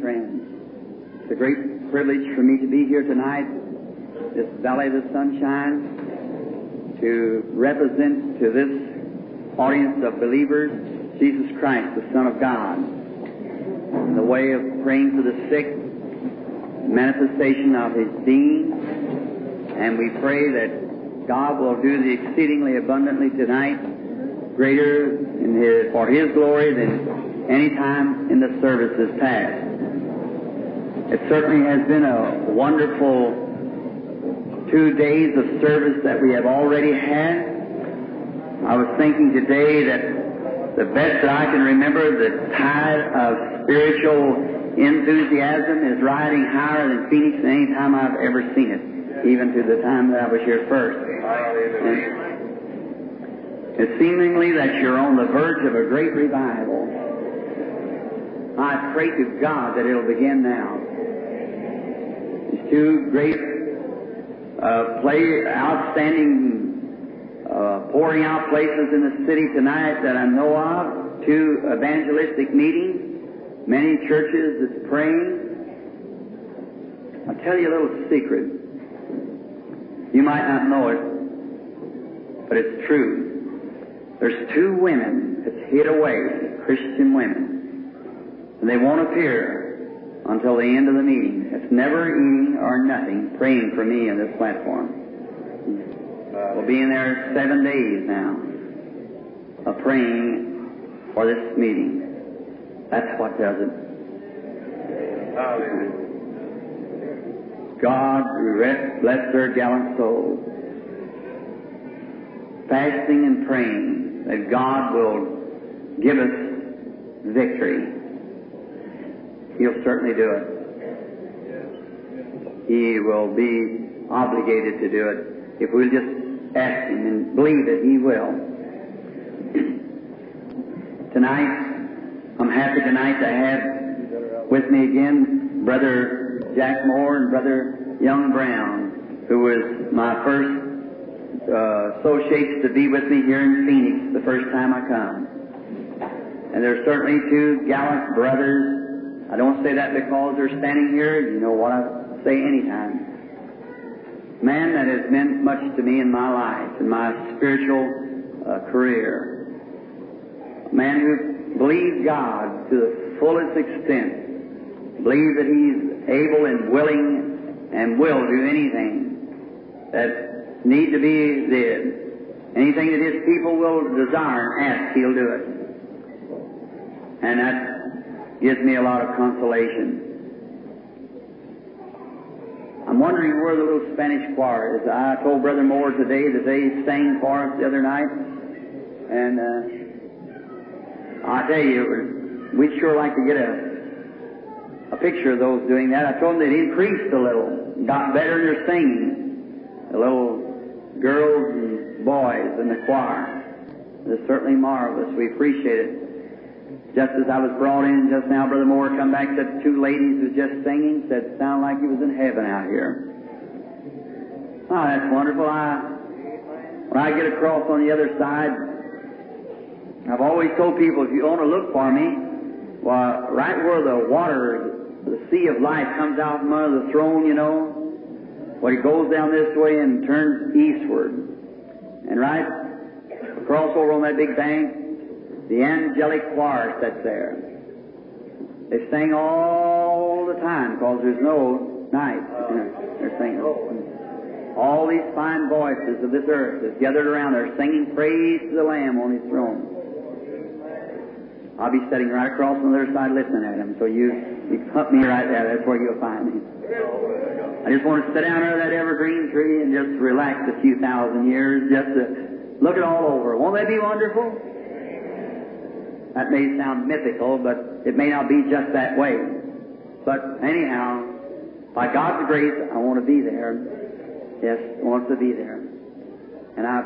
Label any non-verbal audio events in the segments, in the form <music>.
friends. It's a great privilege for me to be here tonight, this Valley of the Sunshine, to represent to this audience of believers Jesus Christ, the Son of God, in the way of praying for the sick, manifestation of His being, and we pray that God will do the exceedingly abundantly tonight, greater in his, for His glory than any time in the services past. It certainly has been a wonderful two days of service that we have already had. I was thinking today that the best that I can remember, the tide of spiritual enthusiasm is riding higher than Phoenix than any time I've ever seen it, even to the time that I was here first. And it's seemingly that you're on the verge of a great revival. I pray to God that it'll begin now. Two great uh, play, outstanding uh, pouring out places in the city tonight that I know of, two evangelistic meetings, many churches that's praying. I'll tell you a little secret. You might not know it, but it's true. There's two women that's hid away, Christian women, and they won't appear until the end of the meeting. It's never eating or nothing, praying for me on this platform. We'll be in there seven days now of praying for this meeting. That's what does it. God rest, bless their gallant souls. Fasting and praying that God will give us victory. He'll certainly do it. He will be obligated to do it if we'll just ask Him and believe that He will. <clears throat> tonight, I'm happy tonight to have with me again Brother Jack Moore and Brother Young Brown, who was my first uh, associates to be with me here in Phoenix the first time I come. And there's certainly two gallant brothers. I don't say that because they're standing here. You know what I say anytime. Man that has meant much to me in my life, in my spiritual uh, career. A man who believes God to the fullest extent. Believes that He's able and willing and will do anything that need to be did. Anything that his people will desire and ask, he'll do it. And that gives me a lot of consolation. I'm wondering where the little Spanish choir is. I told Brother Moore today that they sang for us the other night. And uh, I tell you, we'd sure like to get a a picture of those doing that. I told them they'd increased a little, got better in their singing. The little girls and boys in the choir. It's certainly marvelous. We appreciate it. Just as I was brought in just now, Brother Moore come back, said two ladies was just singing, said sound like he was in heaven out here. Oh, that's wonderful. I, when I get across on the other side, I've always told people if you want to look for me, well, right where the water, the sea of life comes out from under the throne, you know, where it goes down this way and turns eastward. And right across over on that big bank, the angelic choir sits there. They sing all the time because there's no night. They're singing. All these fine voices of this earth is gathered around there singing praise to the Lamb on His throne. I'll be sitting right across on the other side listening at him. So you, you put me right there. That's where you'll find me. I just want to sit down under that evergreen tree and just relax a few thousand years, just to look it all over. Won't that be wonderful? That may sound mythical, but it may not be just that way. But anyhow, by God's grace, I want to be there. Yes, I want to be there. And I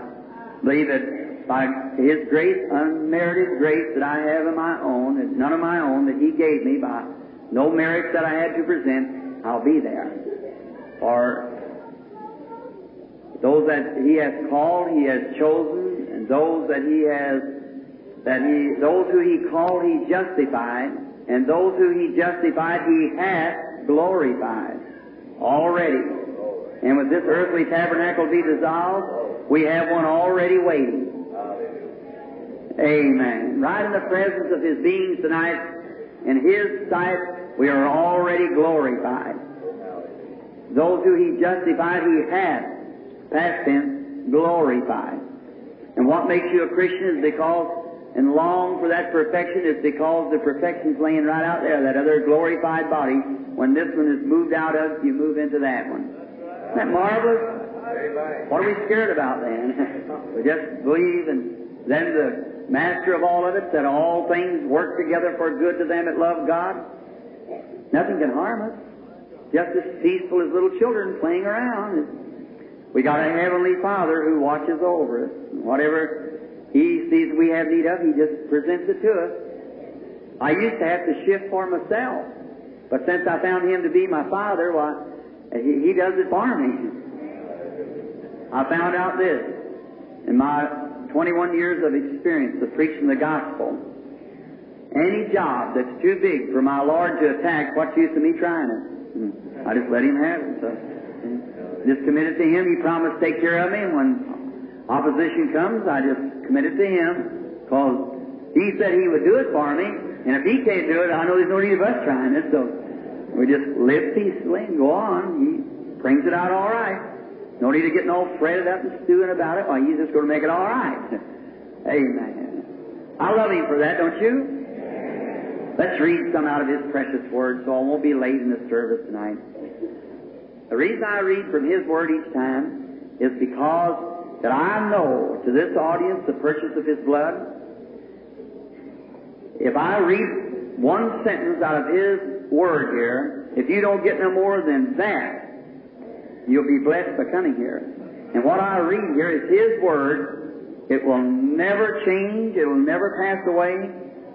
believe that by His grace, unmerited grace that I have of my own, and none of my own that He gave me by no merits that I had to present, I'll be there. For those that He has called, He has chosen, and those that He has, that He, those who He called, He justified, And those who he justified, he hath glorified already. And with this earthly tabernacle be dissolved, we have one already waiting. Amen. Right in the presence of His beings tonight, in His sight, we are already glorified. Those who He justified, He hath, past tense, glorified. And what makes you a Christian is because, and long for that perfection, is because the perfection's laying right out there, that other glorified body. When this one is moved out of, you move into that one. Isn't that marvelous? What are we scared about then? <laughs> we just believe and then the master of all of it said all things work together for good to them that love God. Nothing can harm us. Just as peaceful as little children playing around. We got a heavenly Father who watches over us. Whatever He sees we have need of, He just presents it to us. I used to have to shift for myself. But since I found Him to be my Father, why, He, he does it for me. I found out this in my 21 years of experience of preaching the gospel. Any job that's too big for my Lord to attack, what's use of me trying it? I just let Him have it. So, just committed to Him. He promised to take care of me. And when opposition comes, I just commit it to Him because He said He would do it for me. And if He can't do it, I know there's no need of us trying it. So we just live peacefully and go on. He brings it out all right. No need to getting all fretted up and stewing about it. Why, He's just going to make it all right. <laughs> Amen. I love Him for that, don't you? Let's read some out of His precious Word so I won't be late in the service tonight. The reason I read from His Word each time is because that I know to this audience the purchase of His blood. If I read one sentence out of His Word here, if you don't get no more than that, you'll be blessed by coming here. And what I read here is His Word. It will never change. It will never pass away.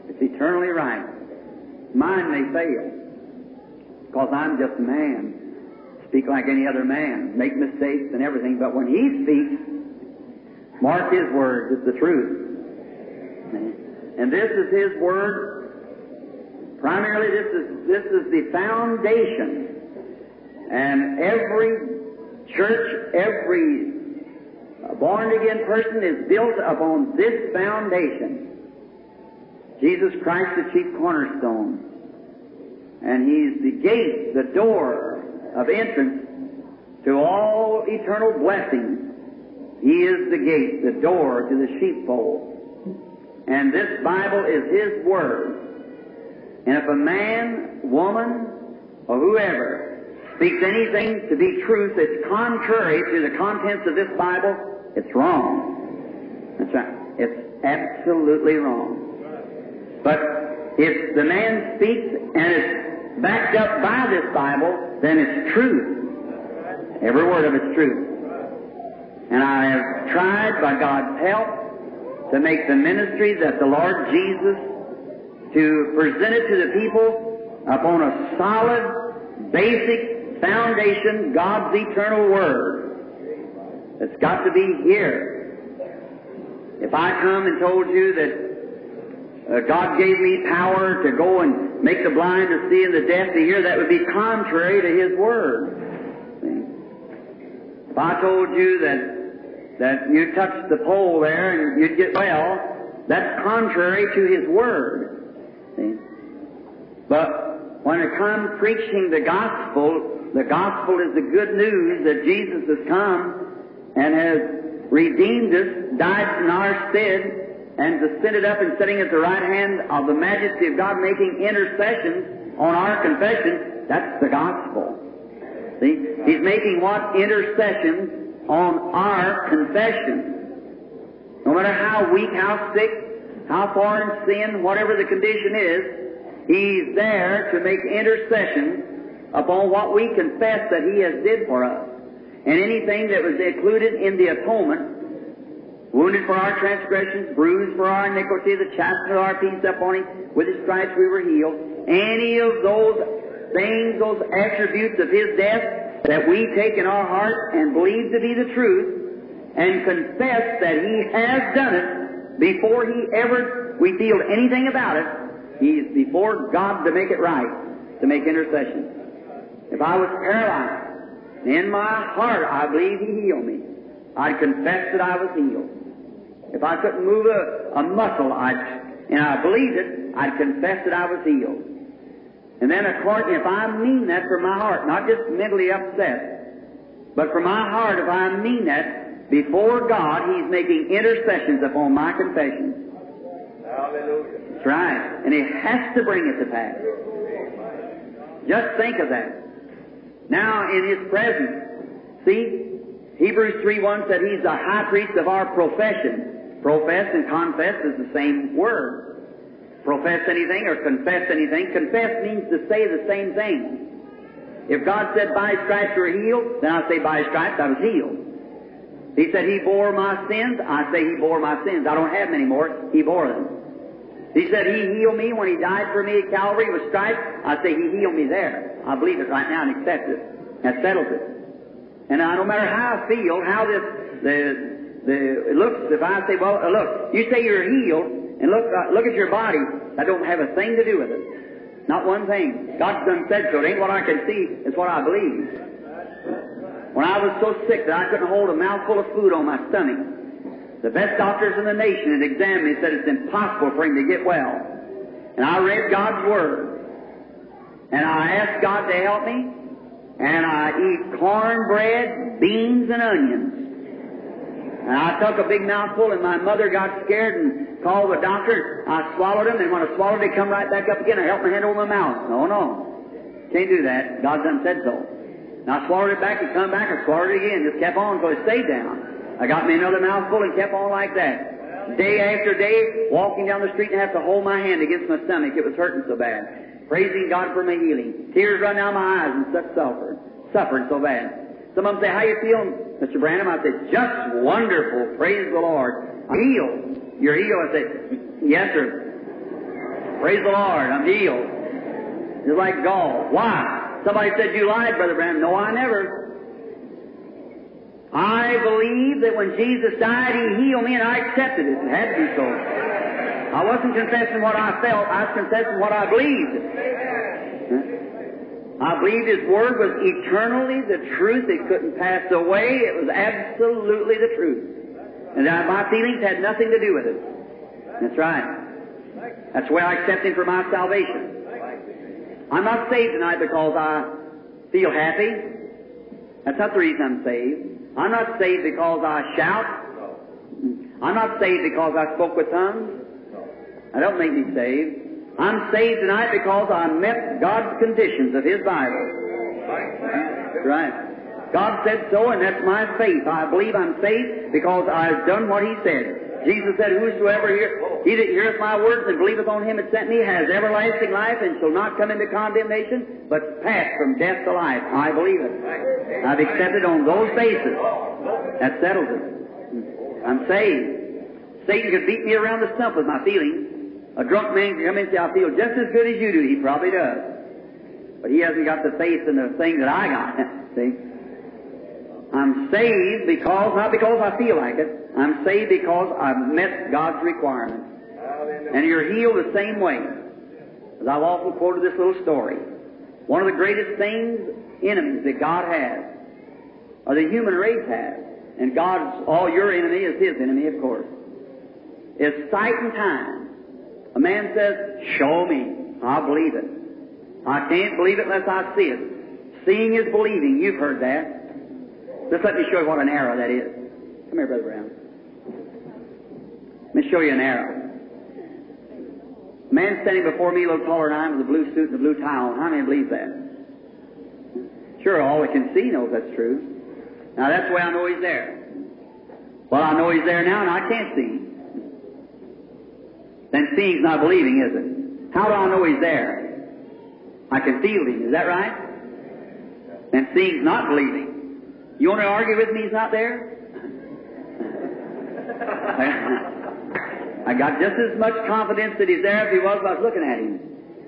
It's eternally right. Mine may fail because I'm just a man. Speak like any other man. Make mistakes and everything. But when He speaks, mark His Word. It's the truth. And this is His Word. Primarily, this is, this is the foundation. And every church, every born again person is built upon this foundation. Jesus Christ, the chief cornerstone. And He's the gate, the door of entrance to all eternal blessings. He is the gate, the door to the sheepfold. And this Bible is His Word. And if a man, woman, or whoever speaks anything to be truth that's contrary to the contents of this Bible, it's wrong. That's right. It's absolutely wrong. But if the man speaks and it's backed up by this Bible, then it's truth. Every word of it's truth. And I have tried, by God's help, to make the ministry that the Lord Jesus, to present it to the people upon a solid, basic foundation, God's eternal Word. It's got to be here. If I come and told you that uh, God gave me power to go and make the blind to see and the deaf to hear, that would be contrary to His Word. If I told you that that you touch the pole there and you'd get well, that's contrary to His Word. See? But when I come preaching the gospel, the gospel is the good news that Jesus has come and has redeemed us, died in our stead, and descended up and sitting at the right hand of the majesty of God, making intercessions on our confession. That's the gospel. See? He's making what? Intercessions on our confession. No matter how weak, how sick, how far in sin, whatever the condition is, He's there to make intercession upon what we confess that He has did for us. And anything that was included in the atonement wounded for our transgressions, bruised for our iniquity, the chastisement of our peace upon him, with his stripes we were healed. Any of those things, those attributes of his death that we take in our heart and believe to be the truth, and confess that he has done it before he ever we feel anything about it, He's before God to make it right, to make intercession. If I was paralyzed, in my heart I believe He healed me. I'd confess that I was healed. If I couldn't move a, a muscle, I'd, and I believed it, I'd confess that I was healed. And then according, if I mean that from my heart, not just mentally upset, but from my heart, if I mean that, before God, He's making intercessions upon my confession. Hallelujah. That's right. And He has to bring it to pass. Just think of that. Now, in His presence, see, Hebrews 3.1 said He's the high priest of our profession. Profess and confess is the same word. Profess anything or confess anything. Confess means to say the same thing. If God said, by stripes you are healed, then I say, by stripes I was healed. He said, He bore my sins, I say He bore my sins. I don't have them anymore. He bore them. He said He healed me when He died for me at Calvary with stripes. I say He healed me there. I believe it right now and accept it. That settles it. And uh, no matter how I feel, how this, the, the, it looks, if I say, well, look, you say you're healed, and look, uh, look at your body, I don't have a thing to do with it. Not one thing. God's done said so. It ain't what I can see, it's what I believe. When I was so sick that I couldn't hold a mouthful of food on my stomach, the best doctors in the nation had examined me said it's impossible for him to get well. And I read God's Word. And I asked God to help me. And I eat cornbread, beans, and onions. And I took a big mouthful, and my mother got scared and called the doctor. I swallowed them, and when I swallowed, they come right back up again. I held my hand over my mouth. No, no. Can't do that. God done said so. And I swallowed it back and come back and swallowed it again. Just kept on until it stayed down. I got me another mouthful and kept on like that. Day after day, walking down the street and have to hold my hand against my stomach. It was hurting so bad. Praising God for my healing. Tears run down my eyes and such suffer. Suffering so bad. Some of them say, how you feeling, Mr. Branham? I said, just wonderful. Praise the Lord. I'm healed. You're healed? I said, yes, sir. Praise the Lord. I'm healed. It's like gall. Why? Somebody said, you lied, Brother Branham. No, I never. I believe that when Jesus died, He healed me, and I accepted it. It had to be so. I wasn't confessing what I felt. I was confessing what I believed. I believed His Word was eternally the truth. It couldn't pass away. It was absolutely the truth. And my feelings had nothing to do with it. That's right. That's where I accept Him for my salvation. I'm not saved tonight because I feel happy. That's not the reason I'm saved. I'm not saved because I shout. I'm not saved because I spoke with tongues. I don't make me saved. I'm saved tonight because I met God's conditions of His Bible. Right. God said so, and that's my faith. I believe I'm saved because I've done what He said. Jesus said, Whosoever hear, he that heareth my words and believeth on Him that sent me has everlasting life and shall not come into condemnation, but pass from death to life. I believe it. I've accepted on those bases. That settles it. I'm saved. Satan could beat me around the stump with my feelings. A drunk man can come in and say, I feel just as good as you do. He probably does. But he hasn't got the faith in the thing that I got. <laughs> See? I'm saved because, not because I feel like it, I'm saved because I've met God's requirements. And you're healed the same way. As I've often quoted this little story. One of the greatest things, enemies that God has, or the human race has, and God's, all your enemy is His enemy, of course, is sight and time. A man says, Show me. I'll believe it. I can't believe it unless I see it. Seeing is believing. You've heard that. Just let me show you what an arrow that is. Come here, Brother Brown. Let me show you an arrow. A man standing before me, a little taller than I am, with a blue suit and a blue tie on. How many believe that? Sure, all that can see knows that's true. Now that's the way I know he's there. Well, I know he's there now, and I can't see him. Then seeing's not believing, is it? How do I know he's there? I can feel him. Is that right? Then seeing's not believing. You want to argue with me he's not there? <laughs> I got just as much confidence that he's there as he was by looking at him.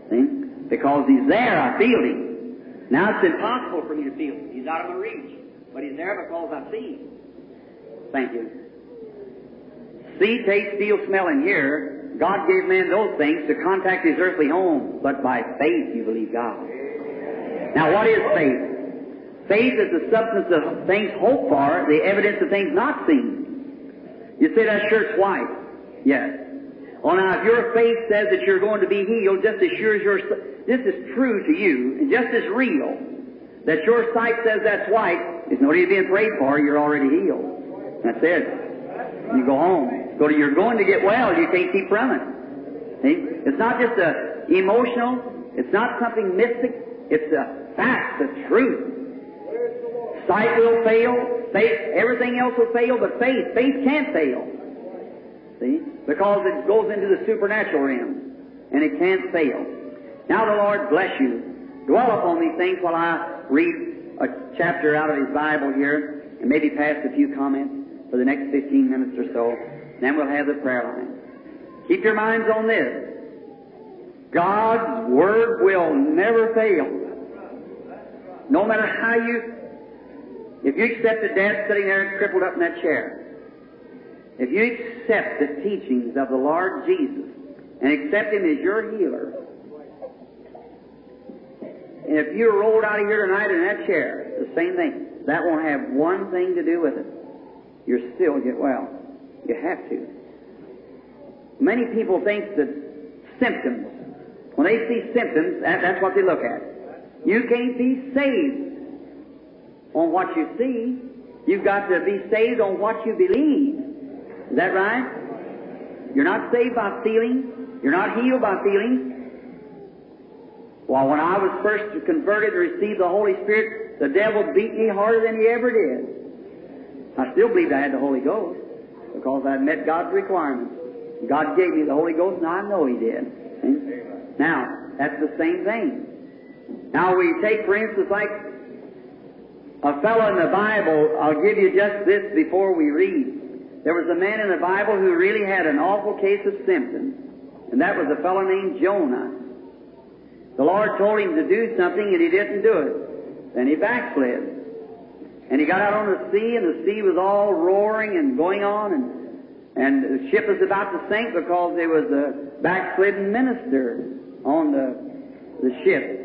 See? Because he's there, I feel him. Now it's impossible for me to feel him. He's out of my reach. But he's there because I see him. Thank you. See, taste, feel, smell, and hear God gave man those things to contact his earthly home, but by faith you believe God. Now what is faith? Faith is the substance of things hoped for, the evidence of things not seen. You say that shirt's white. Yes. Well now, if your faith says that you're going to be healed, just as sure as your, this is true to you, and just as real, that your sight says that's white, it's no need being prayed for, you're already healed. That's it. You go home. Go to, you're going to get well, you can't keep it. See? It's not just a emotional, it's not something mystic, it's a fact, the truth. Sight will fail, faith, everything else will fail, but faith, faith can't fail. See? Because it goes into the supernatural realm, and it can't fail. Now the Lord bless you. Dwell upon these things while I read a chapter out of His Bible here, and maybe pass a few comments for the next 15 minutes or so. Then we'll have the prayer line. Keep your minds on this. God's Word will never fail. No matter how you, if you accept the dad sitting there crippled up in that chair, if you accept the teachings of the Lord Jesus and accept Him as your healer, and if you're rolled out of here tonight in that chair, the same thing. That won't have one thing to do with it. You'll still get well. You have to. Many people think that symptoms, when they see symptoms, that, that's what they look at. You can't be saved on what you see. You've got to be saved on what you believe. Is that right? You're not saved by feeling. You're not healed by feeling. Well, when I was first converted and received the Holy Spirit, the devil beat me harder than he ever did. I still believed I had the Holy Ghost because I met God's requirements. God gave me the Holy Ghost, and I know He did. Now, that's the same thing. Now, we take, for instance, like a fellow in the Bible, I'll give you just this before we read. There was a man in the Bible who really had an awful case of symptoms, and that was a fellow named Jonah. The Lord told him to do something, and he didn't do it. Then he backslid. And he got out on the sea, and the sea was all roaring and going on, and, and the ship was about to sink because there was a backslidden minister on the, the ship.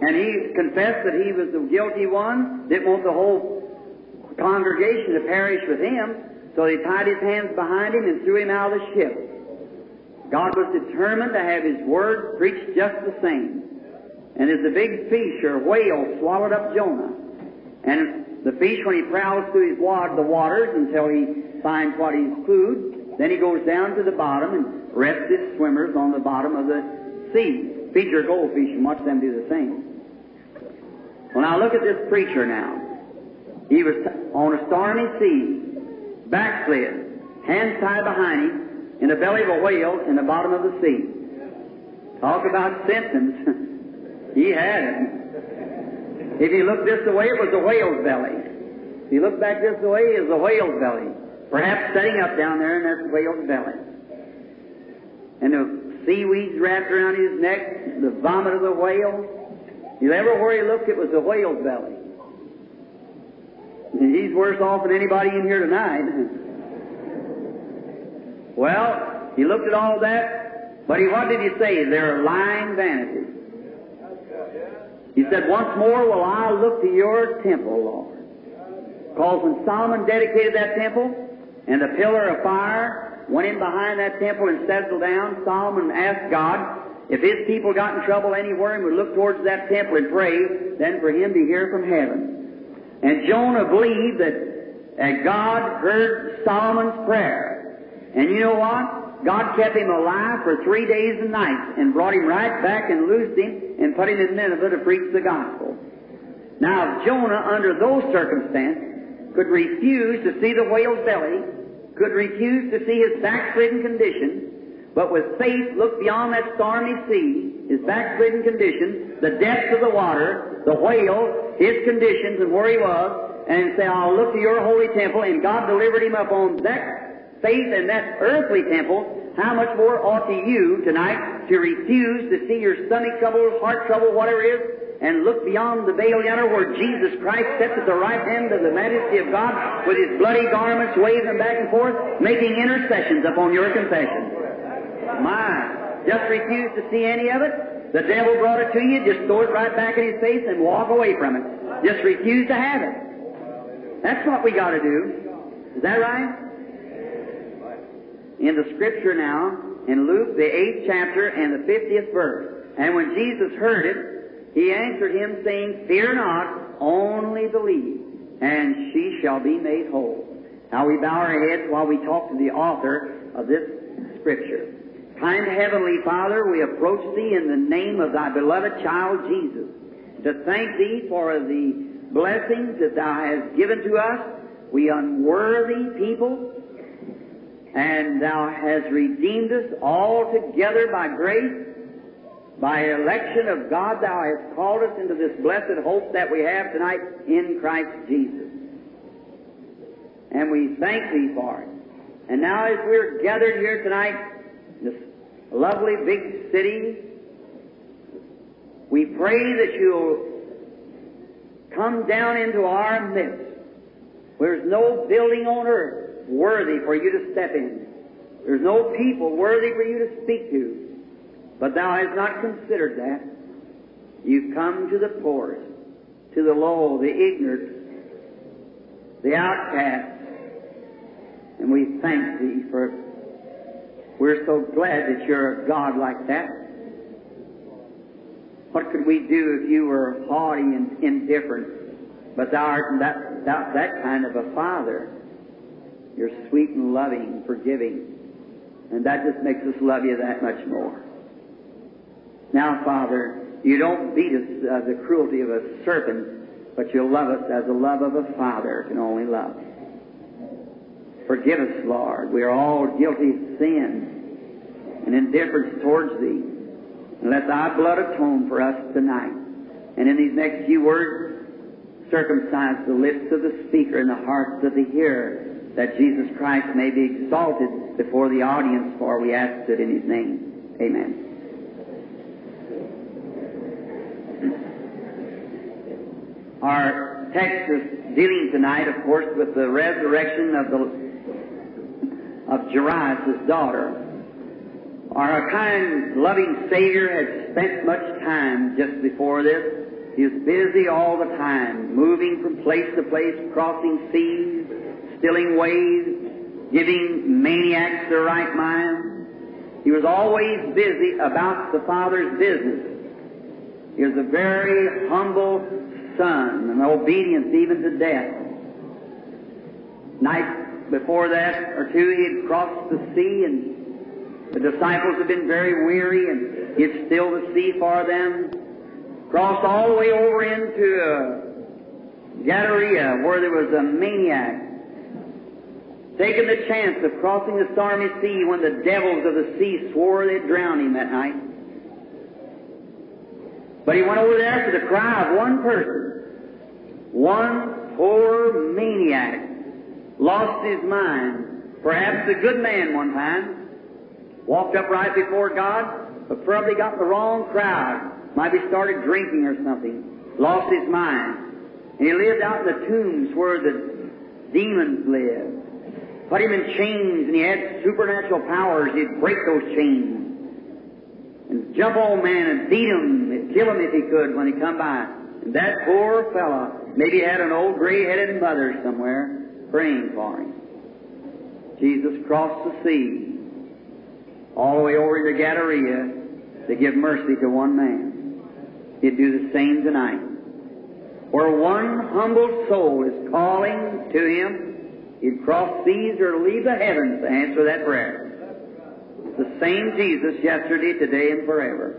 And he confessed that he was the guilty one, didn't want the whole congregation to perish with him, so they tied his hands behind him and threw him out of the ship. God was determined to have His Word preached just the same. And as the big fish or whale swallowed up Jonah, and the fish, when he prowls through his water, the waters until he finds what he's food, then he goes down to the bottom and rests his swimmers on the bottom of the sea. Feed your goldfish and watch them do the same. Well, now look at this preacher now. He was on a stormy sea, backslid, hands tied behind him, in the belly of a whale in the bottom of the sea. Talk about symptoms. <laughs> he had it. If he looked this way, it was a whale's belly. If he looked back this way, it was a whale's belly. Perhaps setting up down there, and that's the whale's belly. And the seaweeds wrapped around his neck, the vomit of the whale. You everywhere he looked, it was a whale's belly. And he's worse off than anybody in here tonight. Well, he looked at all that, but he, what did he say? They're lying vanities. He said, Once more will I look to your temple, Lord. Because when Solomon dedicated that temple, and the pillar of fire went in behind that temple and settled down, Solomon asked God if his people got in trouble anywhere and would look towards that temple and pray, then for him to hear from heaven. And Jonah believed that, God heard Solomon's prayer. And you know what? God kept him alive for three days and nights and brought him right back and loosed him and put him in Nineveh to preach the gospel. Now, if Jonah, under those circumstances, could refuse to see the whale's belly, could refuse to see his backslidden condition, but with faith look beyond that stormy sea, his backslidden condition, the depths of the water, the whale, his conditions and where he was, and say, I'll look to your holy temple, and God delivered him up on that faith in that earthly temple, how much more ought to you tonight to refuse to see your stomach trouble, heart trouble, whatever it is, and look beyond the veil yonder where Jesus Christ sits at the right hand of the majesty of God with his bloody garments waving back and forth, making intercessions upon your confession. My, just refuse to see any of it. The devil brought it to you, just throw it right back in his face and walk away from it. Just refuse to have it. That's what we got to do. Is that right? In the scripture now, in Luke, the 8th chapter and the 50th verse. And when Jesus heard it, he answered him, saying, Fear not, only believe, and she shall be made whole. Now we bow our heads while we talk to the author of this scripture. Kind Heavenly Father, we approach Thee in the name of Thy beloved child Jesus to thank Thee for the blessings that Thou hast given to us, we unworthy people, and Thou hast redeemed us altogether by grace. By election of God, Thou hast called us into this blessed hope that we have tonight in Christ Jesus. And we thank Thee for it. And now as we're gathered here tonight, in this lovely big city, we pray that You'll come down into our midst. There's no building on earth worthy for you to step in. There's no people worthy for you to speak to. But thou hast not considered that. You've come to the poorest, to the low, the ignorant, the outcast. And we thank thee for we're so glad that you're a God like that. What could we do if you were haughty and indifferent? But thou art that, that, that kind of a father. You're sweet and loving forgiving. And that just makes us love you that much more. Now, Father, you don't beat us as the cruelty of a serpent, but you love us as the love of a father can only love. Forgive us, Lord. We are all guilty of sin and indifference towards Thee. And let Thy blood atone for us tonight. And in these next few words, circumcise the lips of the speaker and the hearts of the hearer, that Jesus Christ may be exalted before the audience, for we ask it in His name. Amen. Our text is dealing tonight, of course, with the resurrection of the of Jairus' daughter. Our kind, loving Savior had spent much time just before this. He was busy all the time, moving from place to place, crossing seas, stilling ways, giving maniacs their right mind. He was always busy about the Father's business. He was a very humble son and obedience even to death. Night before that or two, he had crossed the sea and the disciples had been very weary and it's still the sea for them. Crossed all the way over into uh, Gadara where there was a maniac. Taking the chance of crossing the stormy sea when the devils of the sea swore they'd drown him that night. But he went over there to the cry of one person. One poor maniac lost his mind. Perhaps a good man one time. Walked up right before God, but probably got the wrong crowd. Might started drinking or something. Lost his mind. And he lived out in the tombs where the demons lived. Put him in chains and he had supernatural powers. He'd break those chains. And jump on man and beat him and kill him if he could when he come by. And that poor fellow maybe had an old gray-headed mother somewhere praying for him. Jesus crossed the sea all the way over to Gadara to give mercy to one man. He'd do the same tonight. Where one humble soul is calling to him, he'd cross seas or leave the heavens to answer that prayer. The same Jesus yesterday, today, and forever.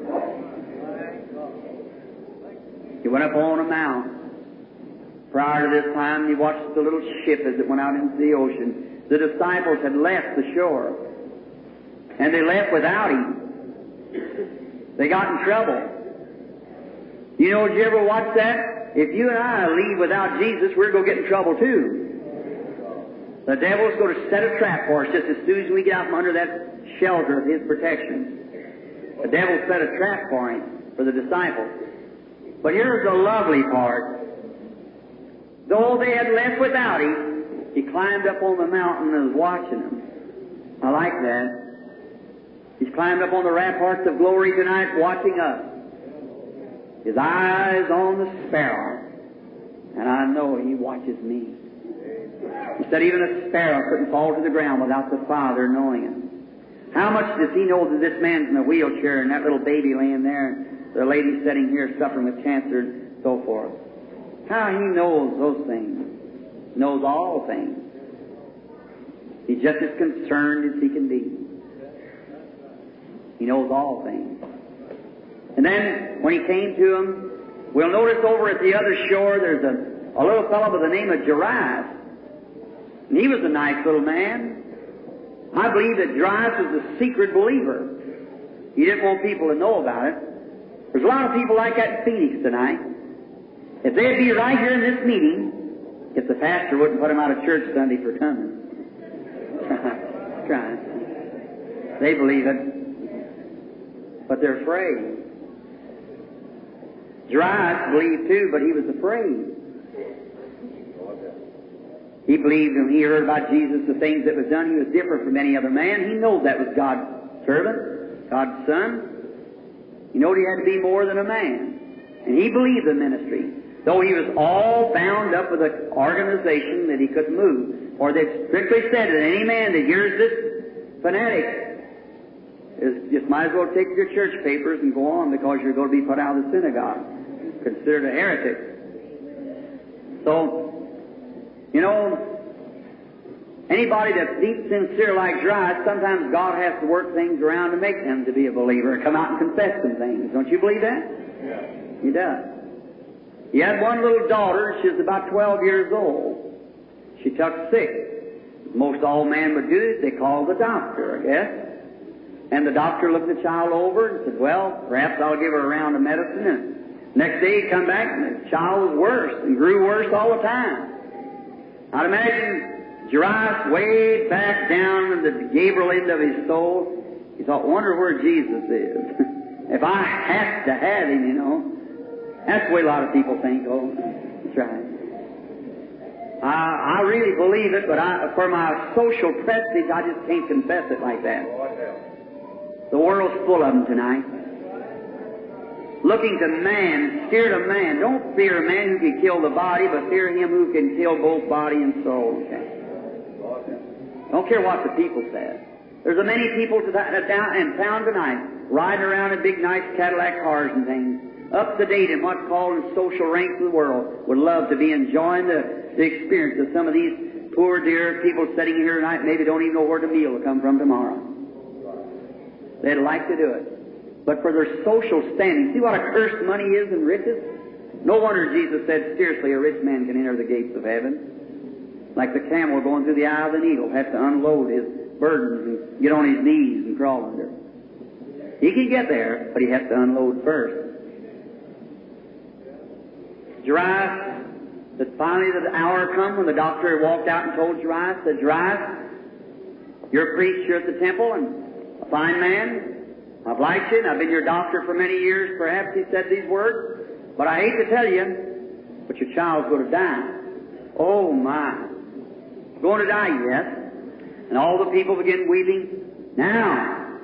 He went up on a mount. Prior to this time, he watched the little ship as it went out into the ocean. The disciples had left the shore, and they left without him. They got in trouble. You know, did you ever watch that? If you and I leave without Jesus, we're going to get in trouble too. The devil's going to set a trap for us just as soon as we get out from under that shelter of his protection. The devil set a trap for him, for the disciples. But here's the lovely part. Though they had left without him, he climbed up on the mountain and was watching them. I like that. He's climbed up on the ramparts of glory tonight watching us. His eyes on the sparrow. And I know He watches me. He said even a sparrow couldn't fall to the ground without the Father knowing it. How much does He know that this man's in a wheelchair and that little baby laying there and the lady sitting here suffering with cancer and so forth? How He knows those things. Knows all things. He's just as concerned as He can be. He knows all things. And then when He came to him, we'll notice over at the other shore there's a, a little fellow by the name of Jairus. And he was a nice little man. I believe that Jairus was a secret believer. He didn't want people to know about it. There's a lot of people like that in Phoenix tonight. If they'd be right here in this meeting, if the pastor wouldn't put them out of church Sunday for coming. <laughs> Try. They believe it. But they're afraid. Jairus believed too, but he was afraid. He believed when he heard about Jesus, the things that was done, he was different from any other man. He knows that was God's servant, God's son. He knew he had to be more than a man. And he believed the ministry. Though he was all bound up with an organization that he couldn't move. or they strictly said that any man that hears this fanatic is just might as well take your church papers and go on because you're going to be put out of the synagogue. Considered a heretic. So you know, anybody that's deep sincere like Jairus, sometimes God has to work things around to make them to be a believer, come out and confess some things. Don't you believe that? Yeah. He does. He had one little daughter, she was about 12 years old. She took sick. Most all men would do is they called the doctor, I guess. And the doctor looked the child over and said, well, perhaps I'll give her a round of medicine. And next day he come back and the child was worse and grew worse all the time. I'd imagine Jairus way back down in the Gabriel end of his soul. He thought, wonder where Jesus is. <laughs> if I have to have him, you know. That's the way a lot of people think, oh, that's right. I, I really believe it, but I, for my social prestige, I just can't confess it like that. The world's full of them tonight. Looking to man, fear to man. Don't fear a man who can kill the body, but fear him who can kill both body and soul. Don't care what the people say. There's a many people to that, down in town tonight riding around in big, nice Cadillac cars and things, up to date in what's called the social ranks of the world, would love to be enjoying the, the experience of some of these poor, dear people sitting here tonight, maybe don't even know where the meal will come from tomorrow. They'd like to do it but for their social standing. See what a cursed money is and riches? No wonder Jesus said, Seriously, a rich man can enter the gates of heaven. Like the camel going through the eye of the needle, has to unload his burdens and get on his knees and crawl under. He can get there, but he has to unload first. Jairus, that finally the hour come when the doctor walked out and told Jairus, said, Jairus, you're a priest here at the temple and a fine man, I've liked you, and I've been your doctor for many years. Perhaps he said these words, but I hate to tell you, but your child's going to die. Oh my. Going to die, yes. And all the people begin weeping. Now,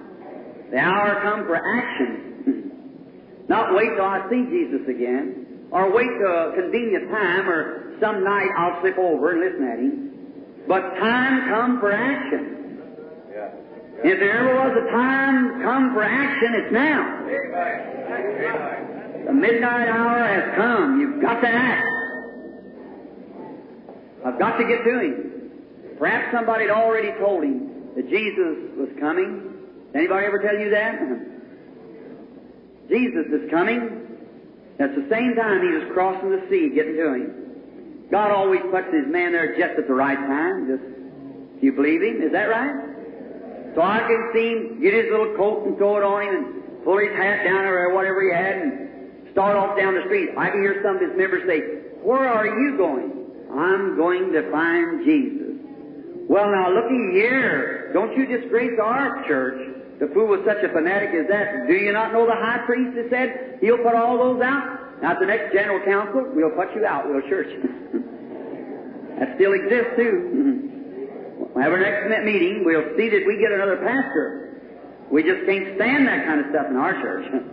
the hour come for action. <laughs> Not wait till I see Jesus again, or wait till a convenient time, or some night I'll slip over and listen at him. But time come for action. If there ever was a time for action, it's now. The midnight hour has come. You've got to act. I've got to get to him. Perhaps somebody had already told him that Jesus was coming. Anybody ever tell you that? Jesus is coming. At the same time, he was crossing the sea, getting to him. God always puts his man there just at the right time. Just, do you believe him? Is that right? So I can see him get his little coat and throw it on him and pull his hat down or whatever he had and start off down the street. I can hear some of his members say, Where are you going? I'm going to find Jesus. Well, now looky here. Don't you disgrace our church The fool was such a fanatic as that. Do you not know the high priest has said he'll put all those out? Now, at the next general council, we'll put you out, we'll church. <laughs> that still exists, too. <laughs> We'll have our next meeting. We'll see that we get another pastor. We just can't stand that kind of stuff in our church. <laughs>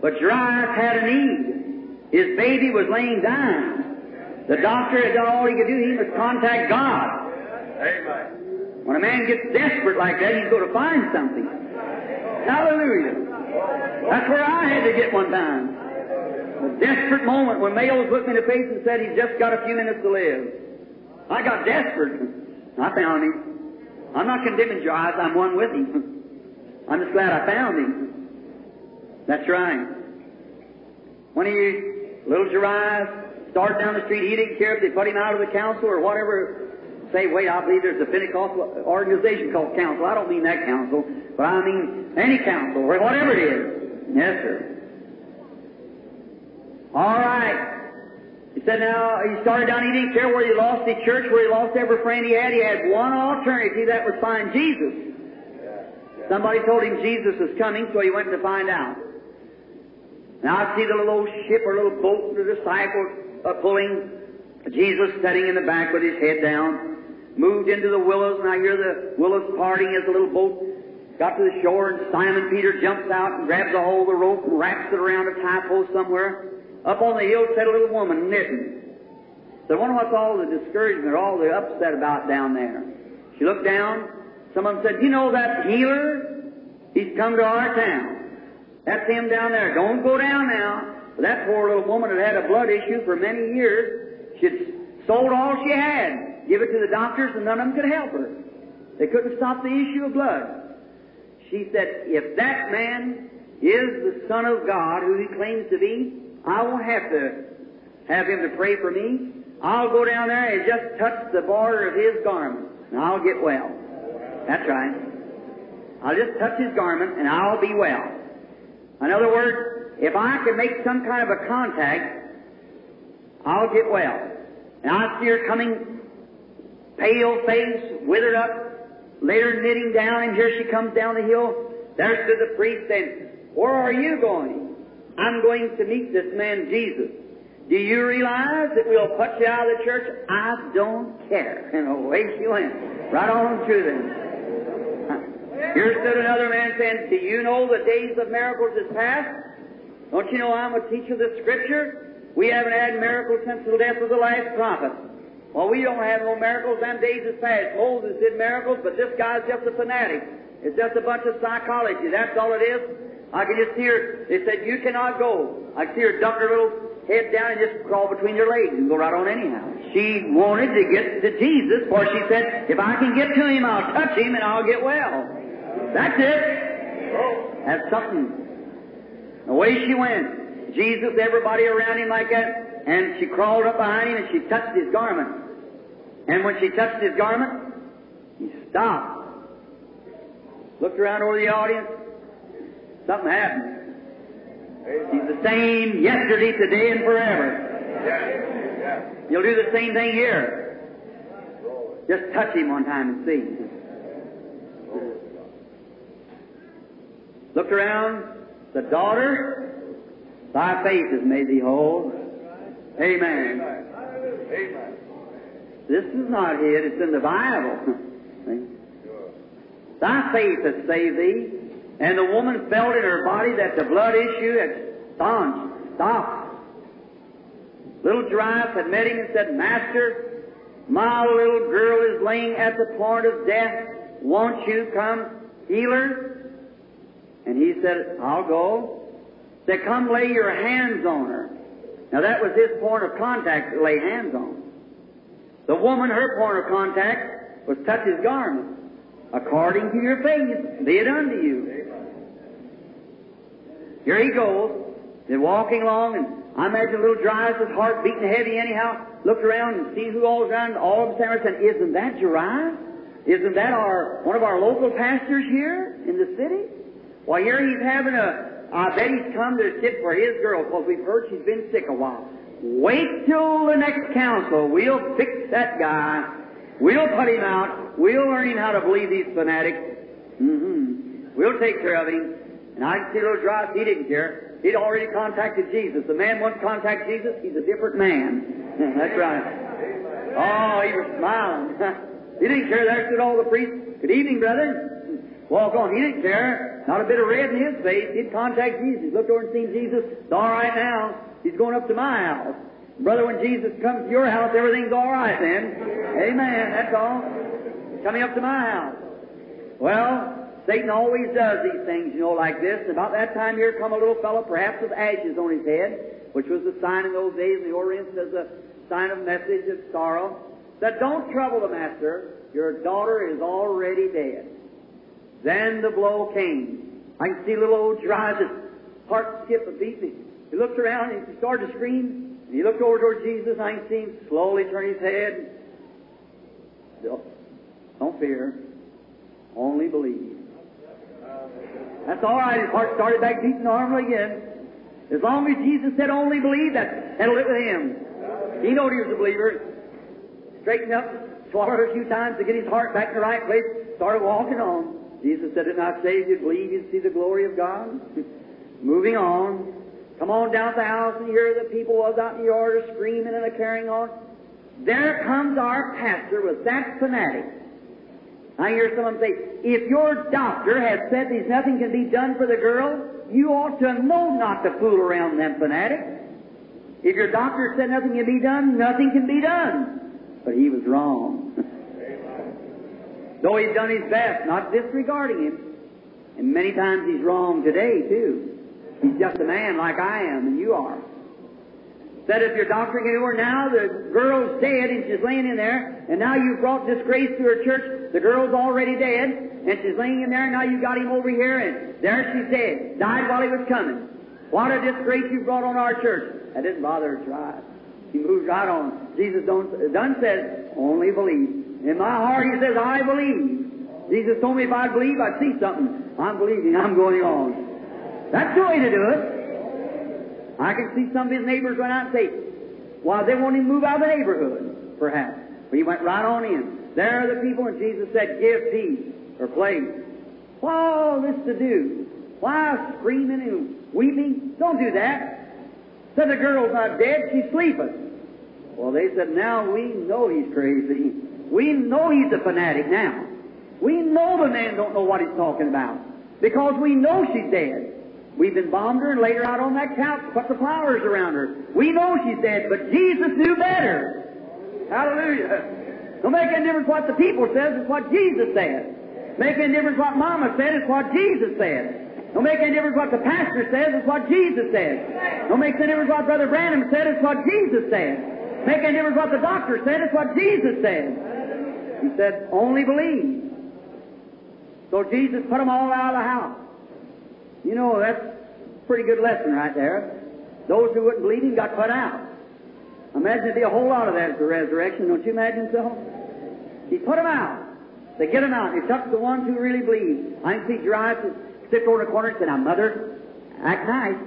But Jairus had a need. His baby was laying down. The doctor had done all he could do. He must contact God. Amen. When a man gets desperate like that, he's going to find something. Hallelujah. That's where I had to get one time. A desperate moment when Mayo looked me in the face and said he's just got a few minutes to live. I got desperate. I found him. I'm not condemning Jairus. I'm one with him. I'm just glad I found him. That's right. When he, little Jairus, started down the street, he didn't care if they put him out of the council or whatever. Say, wait, I believe there's a Pentecostal organization called council. I don't mean that council, but I mean any council or whatever it is. Yes, sir. All right. He said now, he started down, he didn't care where he lost his church, where he lost every friend he had. He had one alternative, that was find Jesus. Somebody told him Jesus was coming, so he went to find out. Now I see the little old ship or little boat, the disciples uh, pulling, Jesus sitting in the back with his head down, moved into the willows, and I hear the willows parting as the little boat got to the shore, and Simon Peter jumps out and grabs a hold of the rope and wraps it around a tie post somewhere. Up on the hill sat a little woman knitting. So I wonder what's all the discouragement all the upset about down there. She looked down. Someone said, you know that healer? He's come to our town. That's him down there. Don't go down now. But that poor little woman had had a blood issue for many years. She'd sold all she had, give it to the doctors, and none of them could help her. They couldn't stop the issue of blood. She said, if that man is the Son of God, who he claims to be, I won't have to have him to pray for me. I'll go down there and just touch the border of his garment, and I'll get well. That's right. I'll just touch his garment, and I'll be well. In other words, if I can make some kind of a contact, I'll get well. And I see her coming, pale face, withered up, later knitting down, and here she comes down the hill. There stood the priest saying, Where are you going? I'm going to meet this man Jesus. Do you realize that we'll put you out of the church? I don't care. And away she went. Right on through them. Here stood another man saying, Do you know the days of miracles is past? Don't you know I'm a teacher of the Scripture? We haven't had miracles since the death of the last prophet. Well, we don't have no miracles. Them days is past. Moses did miracles, but this guy's just a fanatic. It's just a bunch of psychology. That's all it is. I can just see her. They said, You cannot go. I can see her duck her little head down and just crawl between your legs and go right on anyhow. She wanted to get to Jesus, for she said, If I can get to him, I'll touch him and I'll get well. That's it. That's something. Away she went. Jesus, everybody around him like that, and she crawled up behind him and she touched his garment. And when she touched his garment, he stopped. Looked around over the audience. Something happened. He's the same yesterday, today, and forever. You'll do the same thing here. Just touch him one time and see. Looked around. The daughter, thy faith has made thee whole. Amen. This is not hid, it's in the Bible. <laughs> Thy faith has saved thee. And the woman felt in her body that the blood issue had staunched, stopped. Little Jairus had met him and said, Master, my little girl is laying at the point of death. Won't you come heal her? And he said, I'll go. Said, come lay your hands on her. Now that was his point of contact to lay hands on. The woman, her point of contact was touch his garment. According to your faith, be it unto you. Here he goes. They're walking along, and I imagine little Jairus' heart beating heavy anyhow. Looked around and see who all's around. All of them standing saying, Isn't that Jairus? Isn't that our one of our local pastors here in the city? Well, here he's having a. I bet he's come to sit for his girl because we've heard she's been sick a while. Wait till the next council. We'll fix that guy. We'll put him out. We'll learn how to believe these fanatics. Mm-hmm. We'll take care of him. And I can see little Jairus, he didn't care. He'd already contacted Jesus. The man once contacted Jesus, he's a different man. <laughs> That's right. Oh, he was smiling. <laughs> he didn't care. There stood all the priests. Good evening, brother. walk on. He didn't care. Not a bit of red in his face. He'd contact Jesus. Looked over and seen Jesus. It's all right now. He's going up to my house. Brother, when Jesus comes to your house, everything's all right then. Amen. That's all. Coming up to my house. Well, Satan always does these things, you know, like this. And About that time here come a little fellow, perhaps with ashes on his head, which was the sign in those days in the Orient as a sign of message of sorrow. That don't trouble the master. Your daughter is already dead. Then the blow came. I can see little old his heart skip a beat. He looked around and he started to scream. And he looked over toward Jesus. I can see him slowly turn his head. Don't fear. Only believe. That's all right. His heart started back beating normally again. As long as Jesus said only believe, that settled it with him. He knew he was a believer. Straightened up, swallowed a few times to get his heart back in the right place, started walking on. Jesus said, Didn't I if you believe you'd see the glory of God? <laughs> Moving on. Come on down to the house and hear the people was out in the yard screaming and a carrying on. There comes our pastor with that fanatic. I hear someone say, if your doctor has said there's nothing can be done for the girl, you ought to know not to fool around them fanatics. If your doctor said nothing can be done, nothing can be done. But he was wrong. <laughs> Though he's done his best, not disregarding him. And many times he's wrong today, too. He's just a man like I am and you are. Said if your doctor can do her now, the girl's dead and she's laying in there, and now you've brought disgrace to her church, the girl's already dead, and she's laying in there, and now you got him over here, and there she's dead. Died while he was coming. What a disgrace you brought on our church. That didn't bother her try. He moves right on. Jesus don't, done says, only believe. In my heart, he says, I believe. Jesus told me if I believe, I'd see something. I'm believing. I'm going on. That's the way to do it. I can see some of his neighbors run out and say, well, they won't even move out of the neighborhood, perhaps. But he went right on in. There are the people, and Jesus said, give peace or place. What all this to do? Why screaming and weeping? Don't do that. Said the girl's not dead, she's sleeping. Well, they said, now we know he's crazy. We know he's a fanatic now. We know the man don't know what he's talking about. Because we know she's dead. We've embalmed her and laid her out on that couch, put the flowers around her. We know she's dead, but Jesus knew better. Hallelujah. Don't make any difference what the people says, it's what Jesus said. Make any difference what Mama said, it's what Jesus said. Don't make any difference what the pastor says, it's what Jesus said. Don't make any difference what Brother Branham said, it's what Jesus said. Make any difference what the doctor said, it's what Jesus said. He said, only believe. So Jesus put them all out of the house. You know, that's a pretty good lesson right there. Those who wouldn't believe him got put out. Imagine there'd be a whole lot of that at the resurrection, don't you imagine so? He put them out. They get them out. He took the ones who really believe. I can see Jairus sit over in the corner and say, Now, Mother, act nice.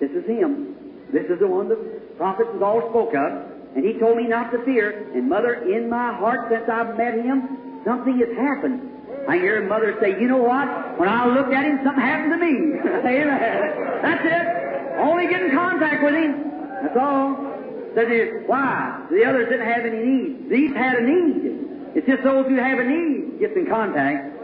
This is him. This is the one the prophets all spoke of. And he told me not to fear. And Mother, in my heart, since I've met him, something has happened. I hear mother say, you know what? When I looked at him, something happened to me. <laughs> Amen. That's it. Only get in contact with him. That's all. Says here, why? The others didn't have any need. These had a need. It's just those who have a need gets in contact.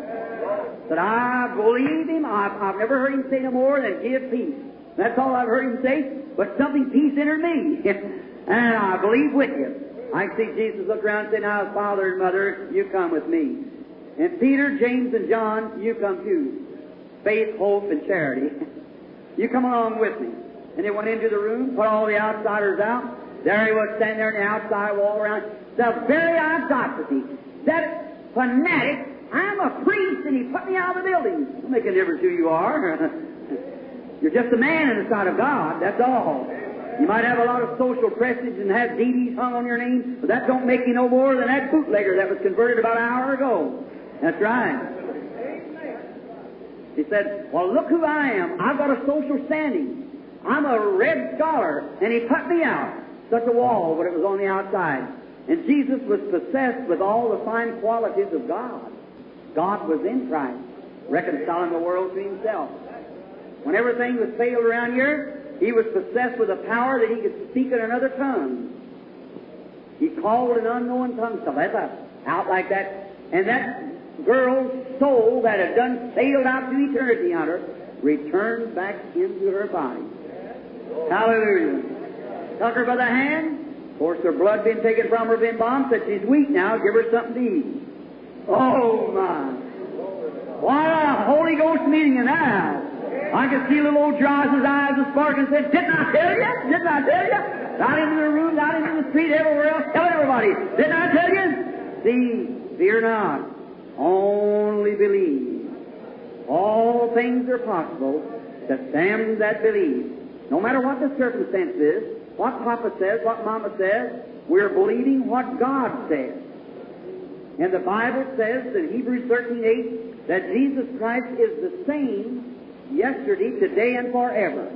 But I believe him. I've, I've never heard him say no more than give peace. That's all I've heard him say. But something peace entered me. <laughs> and I believe with you. I see Jesus look around and say, now, Father and Mother, you come with me. And Peter, James, and John, you come too. Faith, hope, and charity. You come along with me. And they went into the room, put all the outsiders out. There he was standing there in the outside wall around. The very audacity. That fanatic, I'm a priest, and he put me out of the building. Don't make a difference who you are. <laughs> You're just a man in the sight of God, that's all. You might have a lot of social prestige and have DDs hung on your name, but that don't make you no more than that bootlegger that was converted about an hour ago. That's right. He said, Well, look who I am. I've got a social standing. I'm a red scholar. And he put me out. Such a wall, but it was on the outside. And Jesus was possessed with all the fine qualities of God. God was in Christ, reconciling the world to himself. When everything was failed around here, he was possessed with a power that he could speak in another tongue. He called an unknown tongue. So that's out like that. And that girl's soul that had done sailed out to eternity on her returned back into her body. Hallelujah. Took her by the hand. Of course, her blood been taken from her, been bombed. Said she's weak now. Give her something to eat. Oh my! What a Holy Ghost meeting in that. I could see little old Jairus's eyes and spark and said, Didn't I tell you? Didn't I tell you? Out into the room, out into the street, everywhere else, tell everybody. Didn't I tell you? See, fear not. Only believe. All things are possible to them that believe. No matter what the circumstance is, what Papa says, what Mama says, we're believing what God says. And the Bible says in Hebrews 13:8 that Jesus Christ is the same yesterday, today, and forever.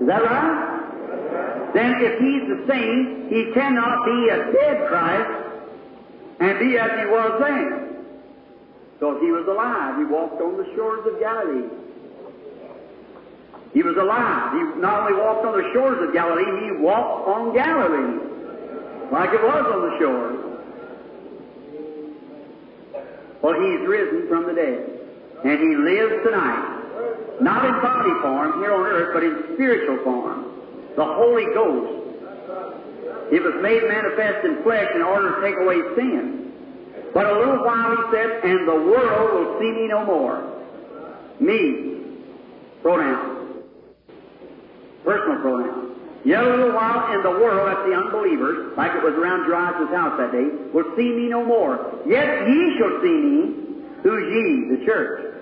Is that right? Then if He's the same, He cannot be a dead Christ and be as He was then. Because He was alive. He walked on the shores of Galilee. He was alive. He not only walked on the shores of Galilee, He walked on Galilee. Like it was on the shores. Well, He's risen from the dead. And He lives tonight. Not in body form here on earth, but in spiritual form. The Holy Ghost. It was made manifest in flesh in order to take away sin. But a little while he said, and the world will see me no more. Me. Pronoun. Personal pronoun. Yet a little while, and the world, that's the unbelievers, like it was around Jairus' house that day, will see me no more. Yet ye shall see me. Who's ye? The church.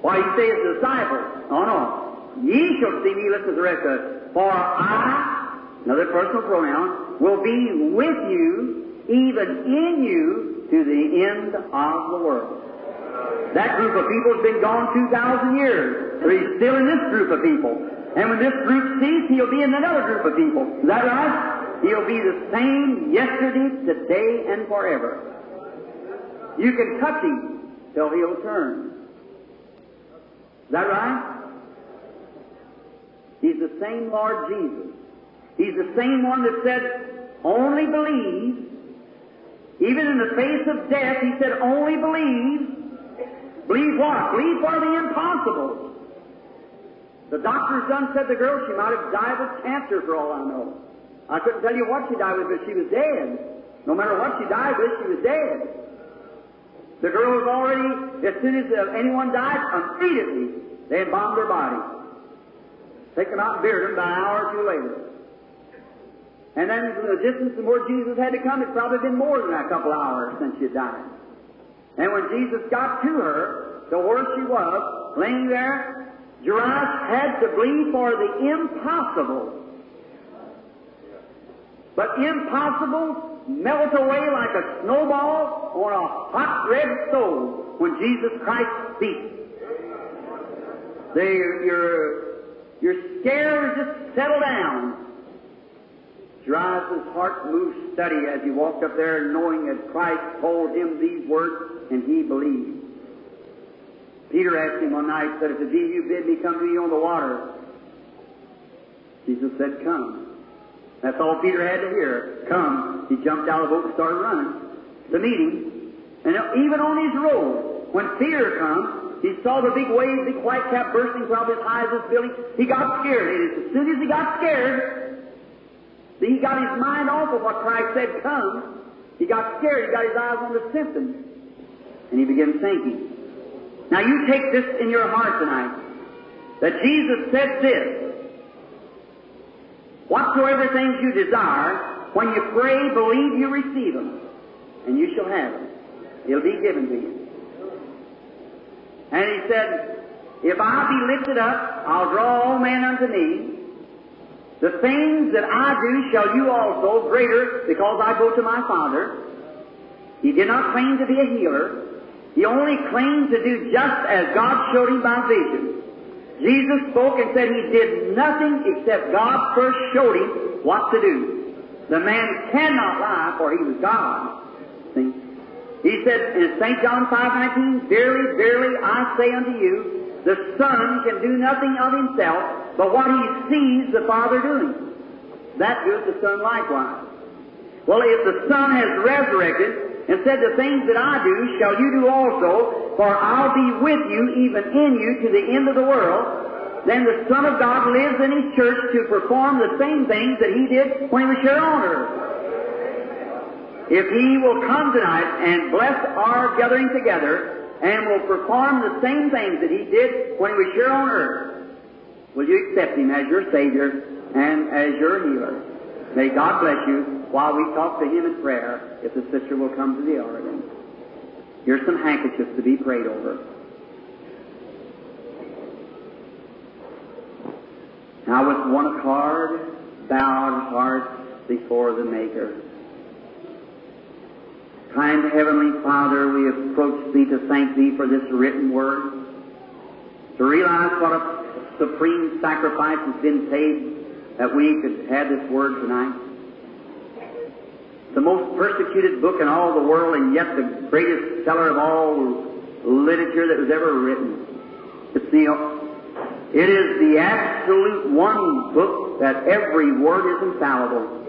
Why, he says the disciples. Oh no. Ye shall see me, listen to the rest of it. For I, another personal pronoun, will be with you, even in you, to the end of the world. That group of people has been gone 2,000 years, but he's still in this group of people. And when this group ceases, he'll be in another group of people. Is that right? He'll be the same yesterday, today, and forever. You can touch him till he'll turn. Is that right? He's the same Lord Jesus. He's the same one that said, only believe. Even in the face of death, he said, only believe. Believe what? Believe for the impossible. The doctor's done said the girl she might have died of cancer for all I know. I couldn't tell you what she died with, but she was dead. No matter what she died with, she was dead. The girl was already, as soon as uh, anyone died, immediately they embalmed her body. Take them out and buried them by an hour or two later. And then from the distance from where Jesus had to come, it's probably been more than a couple hours since she died. And when Jesus got to her, to where she was, laying there, Jairus had to believe for the impossible. But impossible melt away like a snowball on a hot red stove when Jesus Christ speaks. They, your, your scares just settle down. Jairus' heart moved steady as he walked up there, knowing that Christ told him these words, and he believed. Peter asked him one night, said, If it be you bid me come to you on the water. Jesus said, Come. That's all Peter had to hear. Come. He jumped out of the boat and started running to meet him. And even on his road, when fear comes, he saw the big waves, big white cap bursting as high as this building. He got scared. And as soon as he got scared, he got his mind off of what Christ said, come. He got scared. He got his eyes on the symptoms. And he began thinking. Now you take this in your heart tonight. That Jesus said this. Whatsoever things you desire, when you pray, believe you receive them, and you shall have them. It'll be given to you. And he said, If I be lifted up, I'll draw all men unto me. The things that I do shall you also, greater, because I go to my Father. He did not claim to be a healer. He only claimed to do just as God showed him by vision. Jesus spoke and said he did nothing except God first showed him what to do. The man cannot lie, for he was God. See? He said in St. John 5.19, Verily, verily, I say unto you, the Son can do nothing of himself, but what he sees the Father doing. That doeth the Son likewise. Well, if the Son has resurrected, and said, The things that I do shall you do also, for I'll be with you, even in you, to the end of the world. Then the Son of God lives in His church to perform the same things that He did when He was here on earth. If He will come tonight and bless our gathering together and will perform the same things that He did when He was here on earth, will you accept Him as your Savior and as your healer? May God bless you while we talk to Him in prayer if the sister will come to the organ. Here's some handkerchiefs to be prayed over. Now with one accord, bowed hearts before the Maker. Kind Heavenly Father, we approach Thee to thank Thee for this written word, to realize what a supreme sacrifice has been paid that we could have this word tonight. The most persecuted book in all the world, and yet the greatest seller of all literature that was ever written. It's the, it is the absolute one book that every word is infallible.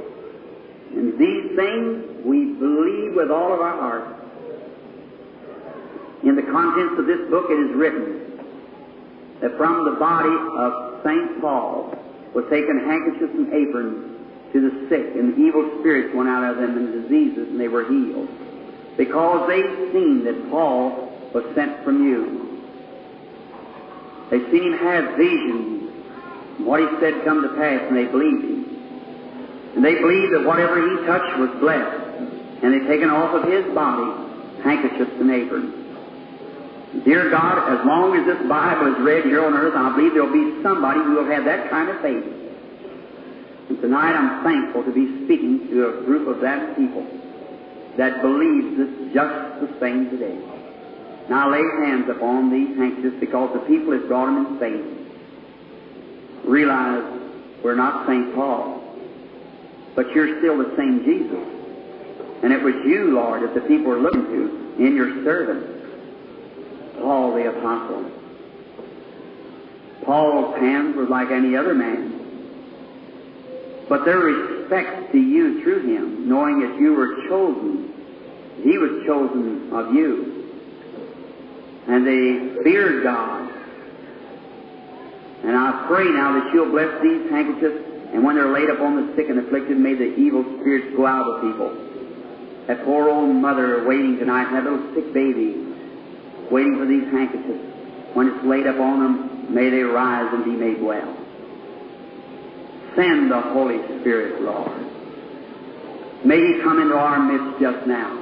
And these things we believe with all of our heart. In the contents of this book it is written that from the body of St. Paul was taken handkerchiefs and aprons to the sick, and the evil spirits went out of them and diseases, and they were healed. Because they've seen that Paul was sent from you. They've seen him have visions, and what he said come to pass, and they believed him. And they believed that whatever he touched was blessed. And they've taken off of his body handkerchiefs and aprons. Dear God, as long as this Bible is read here on earth, I believe there'll be somebody who will have that kind of faith. And tonight I'm thankful to be speaking to a group of that people that believes this just the same today. Now lay hands upon these handkerchiefs because the people has brought them in faith. Realize we're not St. Paul, but you're still the same Jesus. And it was you, Lord, that the people were looking to in your servant, Paul the Apostle. Paul's hands were like any other man. But their respect to you through him, knowing that you were chosen, he was chosen of you. And they feared God. And I pray now that you'll bless these handkerchiefs, and when they're laid upon the sick and afflicted, may the evil spirits go out of people. That poor old mother waiting tonight, that little sick baby waiting for these handkerchiefs. When it's laid upon them, may they rise and be made well. Send the Holy Spirit, Lord. May He come into our midst just now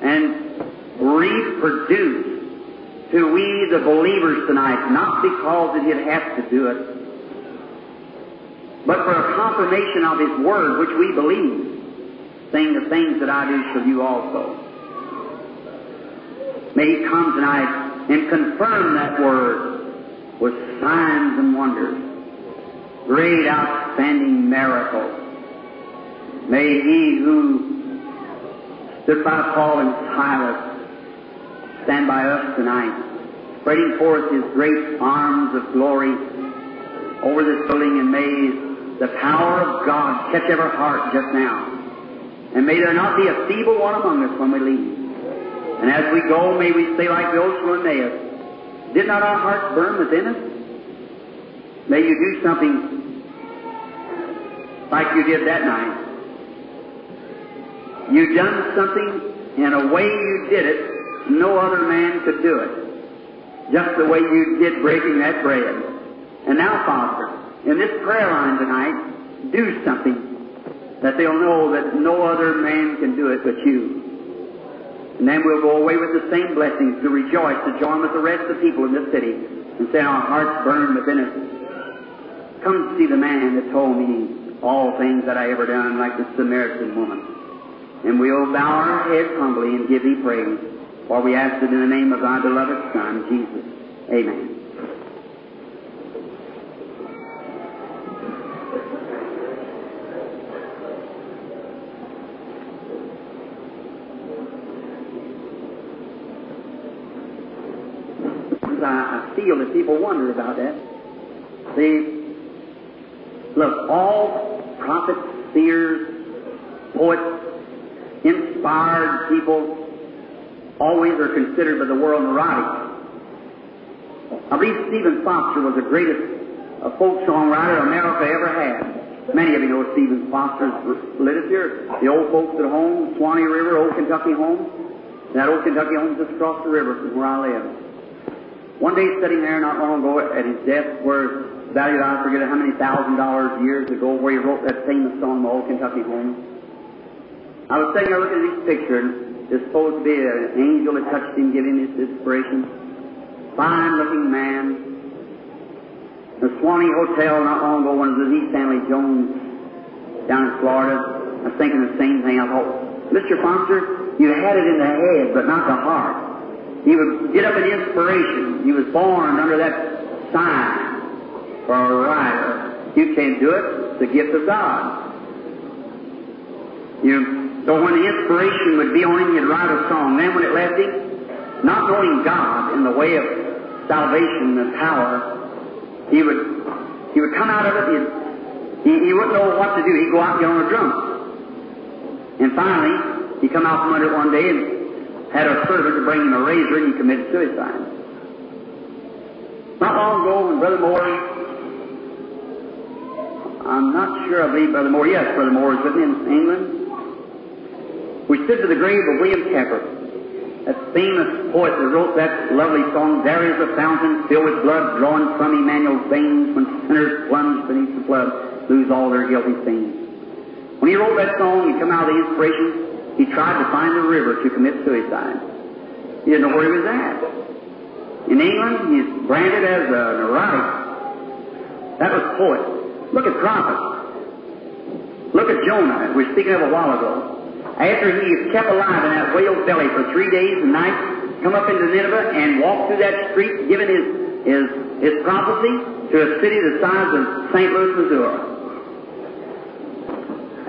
and reproduce to we, the believers tonight, not because that He'd have to do it, but for a confirmation of His Word, which we believe, saying the things that I do shall you also. May He come tonight and confirm that Word with signs and wonders great outstanding miracles. May he who stood by Paul and Silas stand by us tonight, spreading forth his great arms of glory over this building, and may the power of God catch every heart just now. And may there not be a feeble one among us when we leave. And as we go, may we say like those from Emmaus, did not our hearts burn within us? May you do something like you did that night. You done something in a way you did it, no other man could do it. Just the way you did breaking that bread. And now, Father, in this prayer line tonight, do something that they'll know that no other man can do it but you. And then we'll go away with the same blessings to rejoice, to join with the rest of the people in this city and say our hearts burn within us Come see the man that told me all things that I ever done, like the Samaritan woman. And we'll bow our heads humbly and give thee praise, for we ask it in the name of thy beloved Son, Jesus. Amen. Feel that people wonder about that. See, Look, all prophets, seers, poets, inspired people always are considered by the world neurotic. I believe Stephen Foster was the greatest uh, folk songwriter America ever had. Many of you know Stephen Foster's literature. The old folks at home, Swanee River, Old Kentucky home. That old Kentucky home just across the river from where I live. One day sitting there not long ago at his desk where valued I forget how many thousand dollars years ago where he wrote that famous song, The Old Kentucky Home. I was sitting there looking at his picture and it's supposed to be an angel that touched him, giving him his inspiration. Fine looking man. The Swanee Hotel not long ago when it was East Stanley Jones down in Florida. I was thinking the same thing. I thought, Mr. Foster, you had it in the head, but not the heart. He would get up in inspiration. He was born under that sign for a writer. You can't do it. It's the gift of God. You, so when the inspiration would be on him, he'd write a song. Then when it left him, not knowing God in the way of salvation and power, he would he would come out of it. He'd, he he wouldn't know what to do. He'd go out and get on a drum. And finally, he come out from under it one day and had a servant to bring him a razor, and he committed suicide. Not long ago, when Brother Moore, I'm not sure, I believe Brother Moore, yes, Brother Moore is with me in England. We stood to the grave of William Cowper, that famous poet that wrote that lovely song, There is a fountain filled with blood drawn from Emmanuel's veins when sinners plunge beneath the flood, lose all their guilty stains. When he wrote that song, he come out of the inspiration, he tried to find the river to commit suicide. He didn't know where he was at. In England, he's branded as a neurotic. That was poet. Look at prophets. Look at Jonah, we were speaking of a while ago. After he is kept alive in that whale's belly for three days and nights, come up into Nineveh and walk through that street, giving his, his, his prophecy to a city the size of St. Louis, Missouri.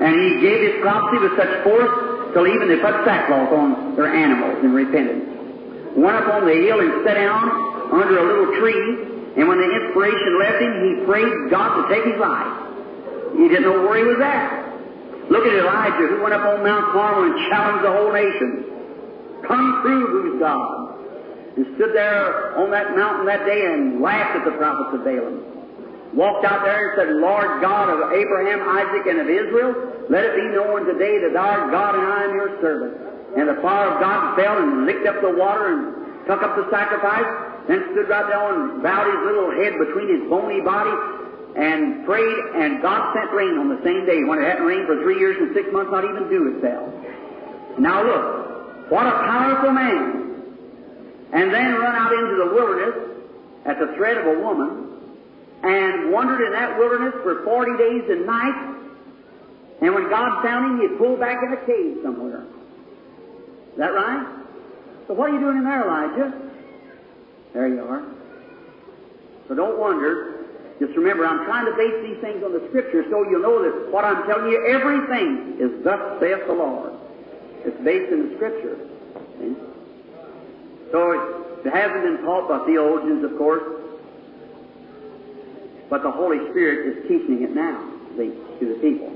And he gave his prophecy with such force till even they put sackcloth on their animals in repentance. Went up on the hill and sat down under a little tree, and when the inspiration left him, he prayed God to take his life. He didn't know where he was at. Look at Elijah, who went up on Mount Carmel and challenged the whole nation. Come through, who's God? And stood there on that mountain that day and laughed at the prophets of Balaam walked out there and said, Lord God of Abraham, Isaac, and of Israel, let it be known today that thou art God and I am your servant. And the fire of God fell and licked up the water and took up the sacrifice, then stood right there and bowed his little head between his bony body and prayed, and God sent rain on the same day. When it hadn't rained for three years and six months, not even dew had fell. Now look, what a powerful man. And then run out into the wilderness at the threat of a woman and wandered in that wilderness for 40 days and nights. And when God found him, he pulled back in a cave somewhere. Is that right? So what are you doing in there, Elijah? There you are. So don't wonder. Just remember, I'm trying to base these things on the Scripture so you'll know that what I'm telling you, everything is thus saith the Lord. It's based in the Scripture. So it hasn't been taught by theologians, of course, but the Holy Spirit is teaching it now see, to the people.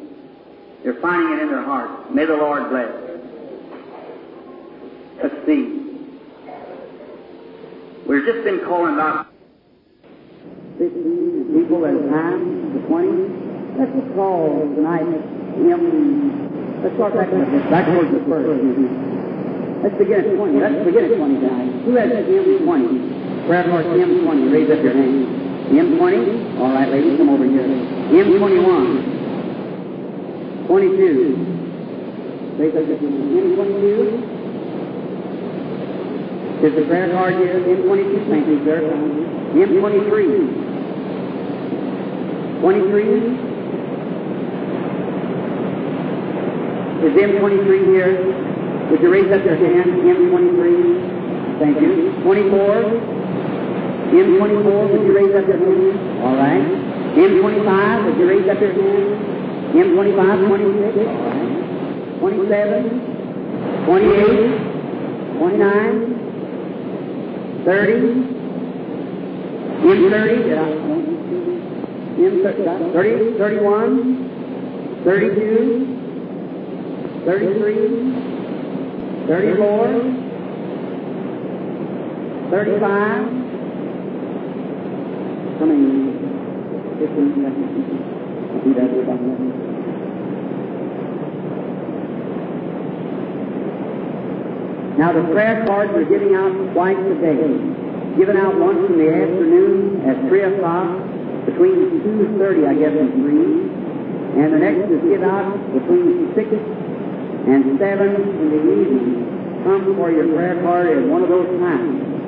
They're finding it in their hearts. May the Lord bless. Let's see. We've just been calling about 15 people at a time, the 20. Let's just call tonight him. Let's start back backwards at first. Let's begin at 20. Let's begin at 20 guys. Who has hymn 20? Prayer for hymn 20. Raise up your hand. M20? All right, ladies, come over here. M21. 22. Raise up your M22. Is the prayer card here? M22. Thank you, sir. M23. 23. Is M23 here? Would you raise up your hand? M23. Thank you. 24. M24, would you raise up your hand? All right. M25, would you raise up your hand? M25, 26, all right. 27, 28, 29, 30, M30, did I? M30, 30, 31, 32, 33, 34, 35, how many? 15 seconds. I think that's about. Now the prayer cards are giving out twice a day. Given out once in the afternoon at 3 o'clock, between 2.30 I guess and 3. And the next is given out between 6 and 7 in the evening. Come for your prayer card at one of those times.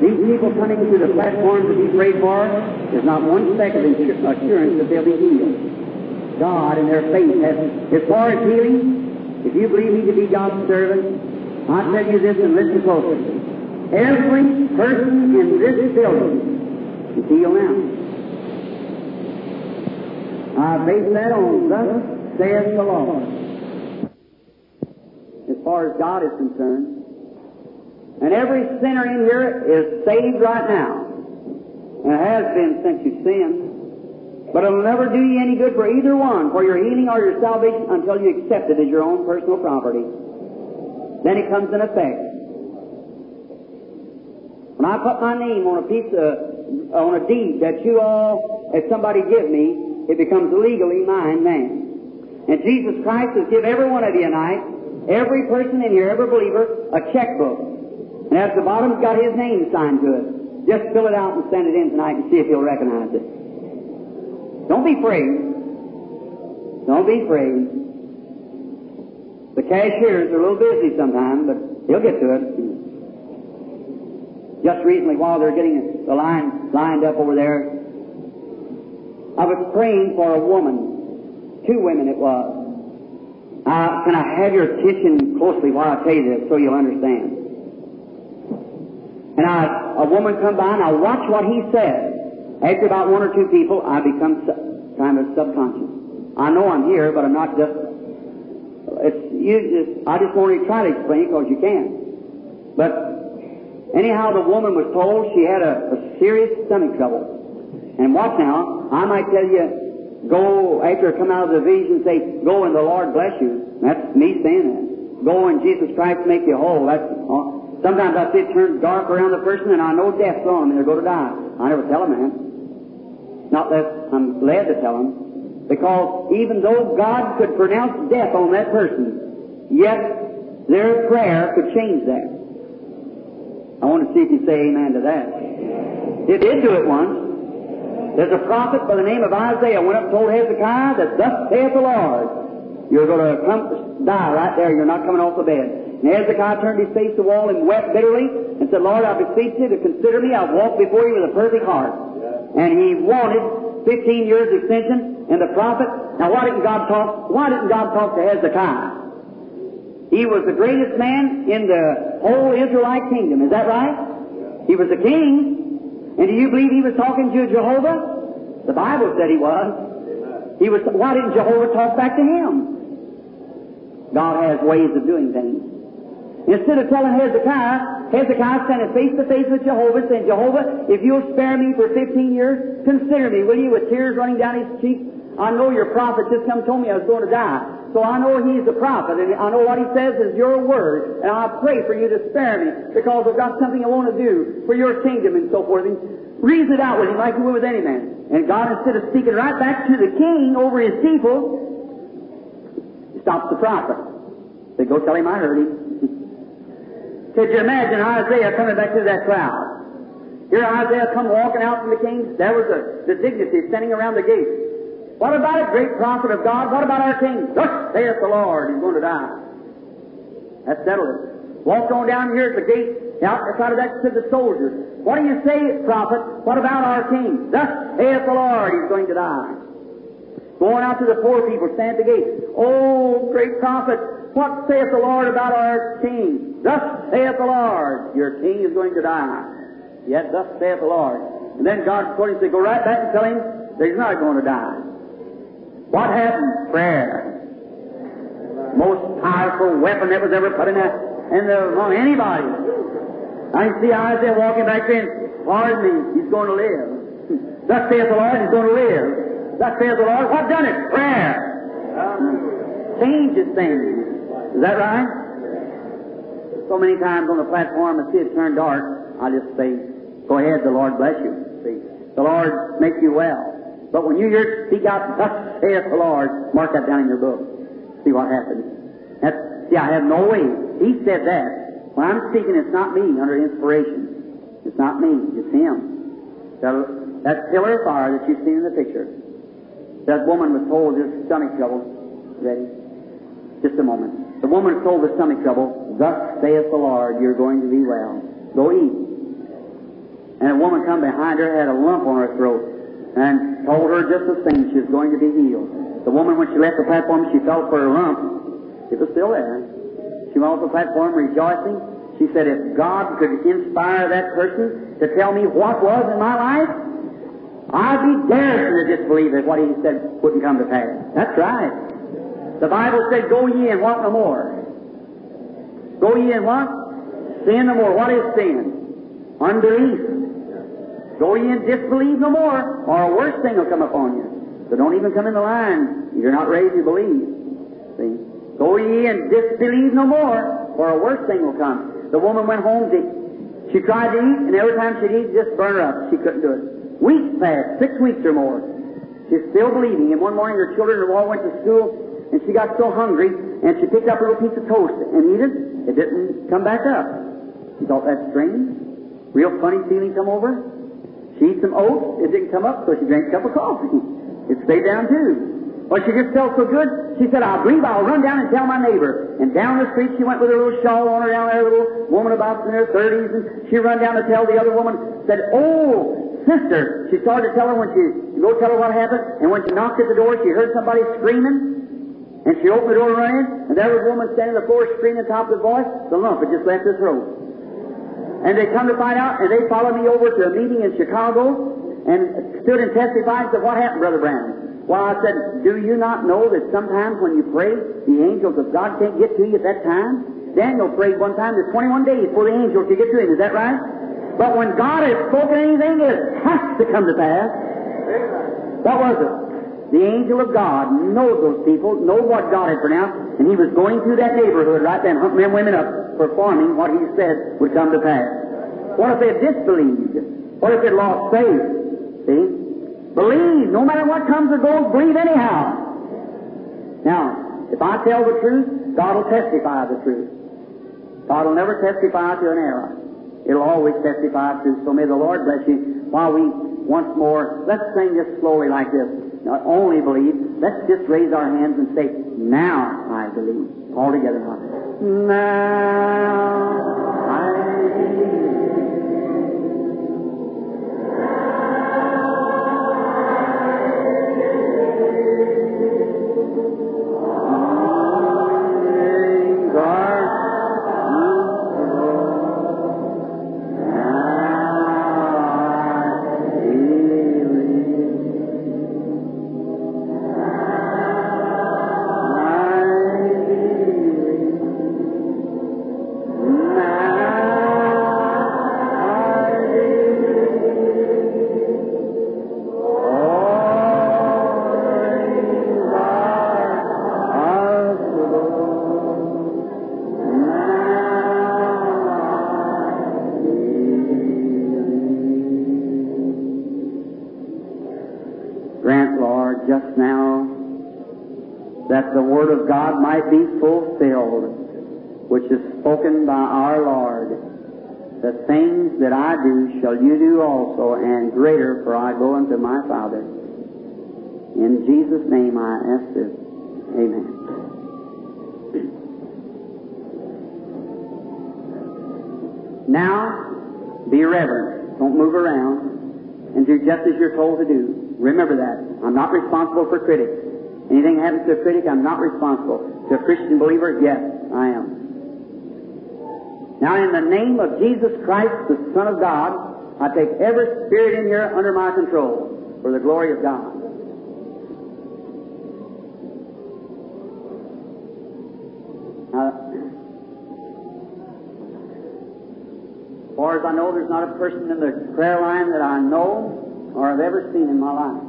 These people coming to the platform to be prayed for, there's not one second of assurance that they'll be healed. God in their faith has, as far as healing, if you believe me to be God's servant, I'll tell you this and listen closely. Every person in this building is healed now. I base that on thus saith the Lord. As far as God is concerned. And every sinner in here is saved right now. And it has been since you sinned. But it'll never do you any good for either one, for your healing or your salvation, until you accept it as your own personal property. Then it comes in effect. When I put my name on a piece of, on a deed that you all, if somebody give me, it becomes legally mine then. And Jesus Christ has given every one of you tonight, every person in here, every believer, a checkbook. And at the bottom, it's got his name signed to it. Just fill it out and send it in tonight and see if he'll recognize it. Don't be afraid. Don't be afraid. The cashiers are a little busy sometimes, but he'll get to it. Just recently, while they're getting the line lined up over there, I was praying for a woman. Two women it was. Uh, can I have your attention closely while I tell you this so you'll understand? And I, a woman come by and I watch what he says. After about one or two people, I become su- kind of subconscious. I know I'm here, but I'm not just. It's you just. I just want to try to explain because you can. But anyhow, the woman was told she had a, a serious stomach trouble. And watch now, I might tell you, go after come out of the vision, say, "Go and the Lord bless you." That's me saying that. Go and Jesus Christ make you whole. That's. Uh, sometimes I see it turn dark around the person, and I know death's on them, and they're going to die. I never tell a man. Not that I'm led to tell them. Because even though God could pronounce death on that person, yet their prayer could change that. I want to see if you say amen to that. It did do it once. There's a prophet by the name of Isaiah went up and told Hezekiah that thus saith the Lord, you're going to come die right there. You're not coming off the bed. And Hezekiah turned his face to the wall and wept bitterly and said, Lord, I beseech you to consider me. I've walked before you with a perfect heart. And he wanted 15 years extension. And the prophet, now why didn't God talk? Why didn't God talk to Hezekiah? He was the greatest man in the whole Israelite kingdom. Is that right? He was a king. And do you believe he was talking to Jehovah? The Bible said he was. He was. Why didn't Jehovah talk back to him? God has ways of doing things. Instead of telling Hezekiah, Hezekiah standing face to face with Jehovah, saying, Jehovah, if you'll spare me for 15 years, consider me, will you, with tears running down his cheeks? I know your prophet just come told me I was going to die. So I know he's a prophet, and I know what he says is your word, and I pray for you to spare me, because I've got something I want to do for your kingdom and so forth. And reason it out with him like you would with any man. And God, instead of speaking right back to the king over his people, stops the prophet. They go tell him I heard him. Could you imagine Isaiah coming back to that crowd? Here Isaiah come walking out from the king. There was the, the dignity standing around the gate. What about it, great prophet of God? What about our king? Thus saith the Lord, he's going to die. That settled it. Walked on down here at the gate, out outside of that said the soldiers, What do you say, prophet? What about our king? Thus saith the Lord, he's going to die. Going out to the poor people, stand at the gate. Oh, great prophet, what saith the Lord about our king? Thus saith the Lord, your king is going to die. Yet thus saith the Lord. And then God told him to go right back and tell him that he's not going to die. What happened? Prayer. Most powerful weapon that was ever put in, a, in the, among anybody. I see Isaiah walking back there. Pardon me, he's going to live. <laughs> Thus saith the Lord, he's going to live. Thus saith the Lord, what done it? Prayer. Changes things. Is that right? So many times on the platform, I see it turn dark. I just say, "Go ahead, the Lord bless you." See, the Lord make you well. But when you hear speak out, "Thus saith the Lord," mark that down in your book. See what happens. That's, see, I have no way. He said that. When I'm speaking, it's not me under inspiration. It's not me. It's Him. That, that pillar of fire that you've seen in the picture. That woman was told this stomach trouble. Ready? Just a moment. The woman told with stomach trouble, Thus saith the Lord, you're going to be well. Go eat. And a woman come behind her, had a lump on her throat, and told her just the same, she was going to be healed. The woman, when she left the platform, she felt for her lump. It was still there. She went off the platform rejoicing. She said, if God could inspire that person to tell me what was in my life, I'd be daring to disbelieve that what he said wouldn't come to pass. That's right. The Bible said, Go ye and what no more? Go ye and what? Sin no more. What is sin? Unbelief. Go ye and disbelieve no more, or a worse thing will come upon you. So don't even come in the line. You're not ready to believe. See? Go ye and disbelieve no more, or a worse thing will come. The woman went home. To, she tried to eat, and every time she'd eat, just burn her up. She couldn't do it. Weeks passed, six weeks or more. She's still believing. And one morning, her children all went to school, and she got so hungry, and she picked up a little piece of toast and ate it. It didn't come back up. She thought that's strange. Real funny feeling come over. She ate some oats. It didn't come up, so she drank a cup of coffee. It stayed down too. But she just felt so good. She said, "I believe I'll run down and tell my neighbor." And down the street she went with her little shawl on her down there, a little woman about in her thirties, and she run down to tell the other woman. Said, "Oh, sister!" She started to tell her when she go tell her what happened. And when she knocked at the door, she heard somebody screaming. And she opened the door and ran in, and there was a woman standing on the floor screaming top of the voice. The lump had just left her throat. And they come to find out, and they followed me over to a meeting in Chicago and stood and testified to what happened, Brother Brown. Well, I said, do you not know that sometimes when you pray, the angels of God can't get to you at that time? Daniel prayed one time, there's 21 days before the angels could get to him. Is that right? But when God has spoken anything, it has to come to pass. What was it? The angel of God knows those people, know what God had pronounced, and he was going through that neighborhood right then, hunting them women up, performing what he said would come to pass. What if they disbelieved? What if they lost faith? See? Believe. No matter what comes or goes, believe anyhow. Now, if I tell the truth, God will testify the truth. God will never testify to an error. It'll always testify to. So may the Lord bless you. While we once more, let's sing this slowly like this. Not only believe, let's just raise our hands and say, Now I believe. All together now. Now I believe. Spoken by our Lord. The things that I do shall you do also, and greater, for I go unto my Father. In Jesus' name I ask this. Amen. Now, be reverent. Don't move around. And do just as you're told to do. Remember that. I'm not responsible for critics. Anything happens to a critic, I'm not responsible. To a Christian believer, yes. Now, in the name of Jesus Christ, the Son of God, I take every spirit in here under my control for the glory of God. Now, as far as I know, there's not a person in the prayer line that I know or have ever seen in my life.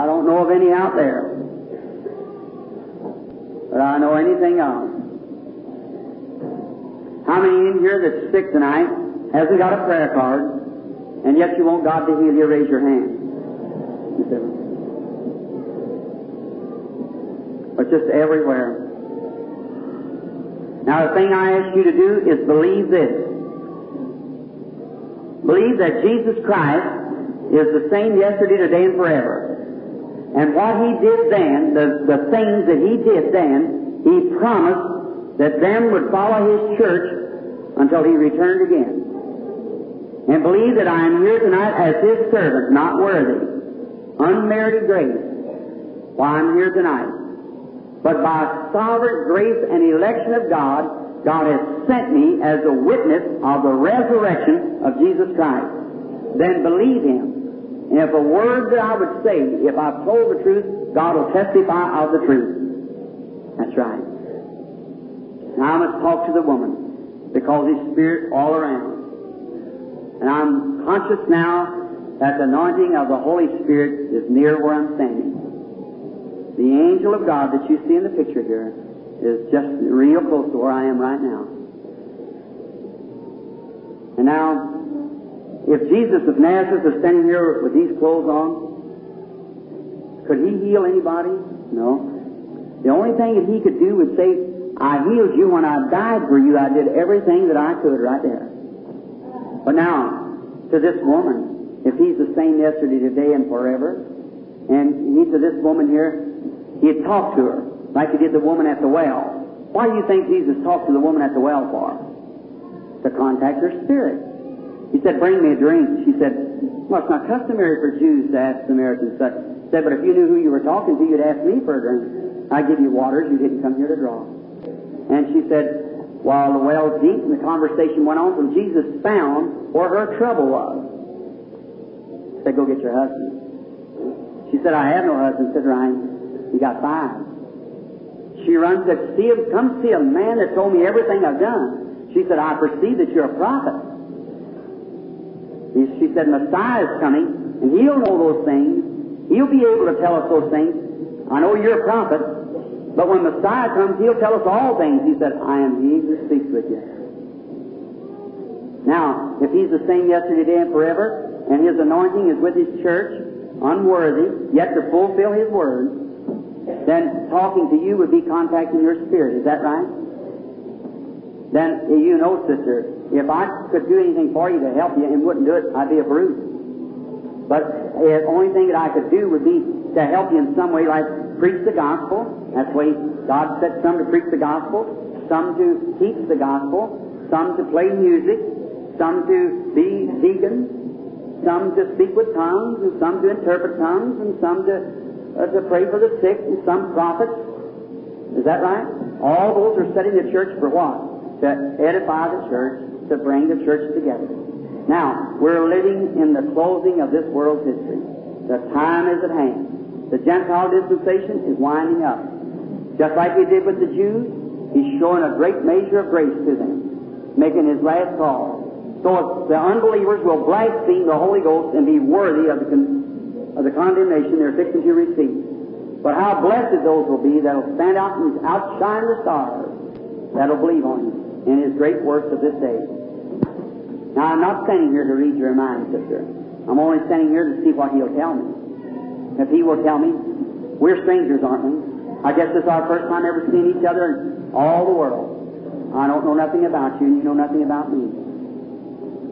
I don't know of any out there. that I know anything of. How many in here that's sick tonight hasn't got a prayer card, and yet you want God to heal you? Raise your hand. But just everywhere. Now, the thing I ask you to do is believe this. Believe that Jesus Christ is the same yesterday, today, and forever. And what He did then, the, the things that He did then, He promised that them would follow His church until He returned again. And believe that I am here tonight as His servant, not worthy, unmerited grace, why I'm here tonight. But by sovereign grace and election of God, God has sent me as a witness of the resurrection of Jesus Christ. Then believe Him. And if a word that I would say, if I've told the truth, God will testify of the truth. That's right. Now I must talk to the woman because His Spirit all around. And I'm conscious now that the anointing of the Holy Spirit is near where I'm standing. The angel of God that you see in the picture here is just real close to where I am right now. And now, if Jesus of Nazareth is standing here with these clothes on, could he heal anybody? No. The only thing that he could do was say, I healed you when I died for you. I did everything that I could right there. But now, to this woman, if he's the same yesterday, today, and forever, and he to this woman here, he had talked to her like he did the woman at the well. Why do you think Jesus talked to the woman at the well for? To contact her spirit. He said, Bring me a drink. She said, Well, it's not customary for Jews to ask Samaritans such. He said, But if you knew who you were talking to, you'd ask me for a drink. I give you waters, you didn't come here to draw. And she said, while the well deep and the conversation went on till Jesus found where her trouble was. He said, Go get your husband. She said, I have no husband. Said Ryan, you got five. She runs said, come see a man that told me everything I've done. She said, I perceive that you're a prophet. She said, Messiah is coming, and he'll know those things. He'll be able to tell us those things. I know you're a prophet, but when Messiah comes, he'll tell us all things. He said, I am he who speaks with you. Now, if he's the same yesterday, today, and forever, and his anointing is with his church, unworthy, yet to fulfill his word, then talking to you would be contacting your spirit. Is that right? Then you know, sister, if I could do anything for you to help you and wouldn't do it, I'd be a brute. But the only thing that I could do would be to help you in some way, like preach the gospel. That's why God set some to preach the gospel, some to teach the gospel, some to play music, some to be deacons, some to speak with tongues, and some to interpret tongues, and some to uh, to pray for the sick, and some prophets. Is that right? All those are setting the church for what? To edify the church, to bring the church together. Now, we're living in the closing of this world's history. The time is at hand. The Gentile dispensation is winding up. Just like he did with the Jews, he's showing a great measure of grace to them, making his last call. So the unbelievers will blaspheme the Holy Ghost and be worthy of the, con- of the condemnation they're fixing to receive. But how blessed those will be that'll stand out and outshine the stars that'll believe on him in his great works of this day. Now, I'm not standing here to read your mind, sister. I'm only standing here to see what he'll tell me. If he will tell me, we're strangers, aren't we? I guess this is our first time ever seeing each other in all the world. I don't know nothing about you, and you know nothing about me.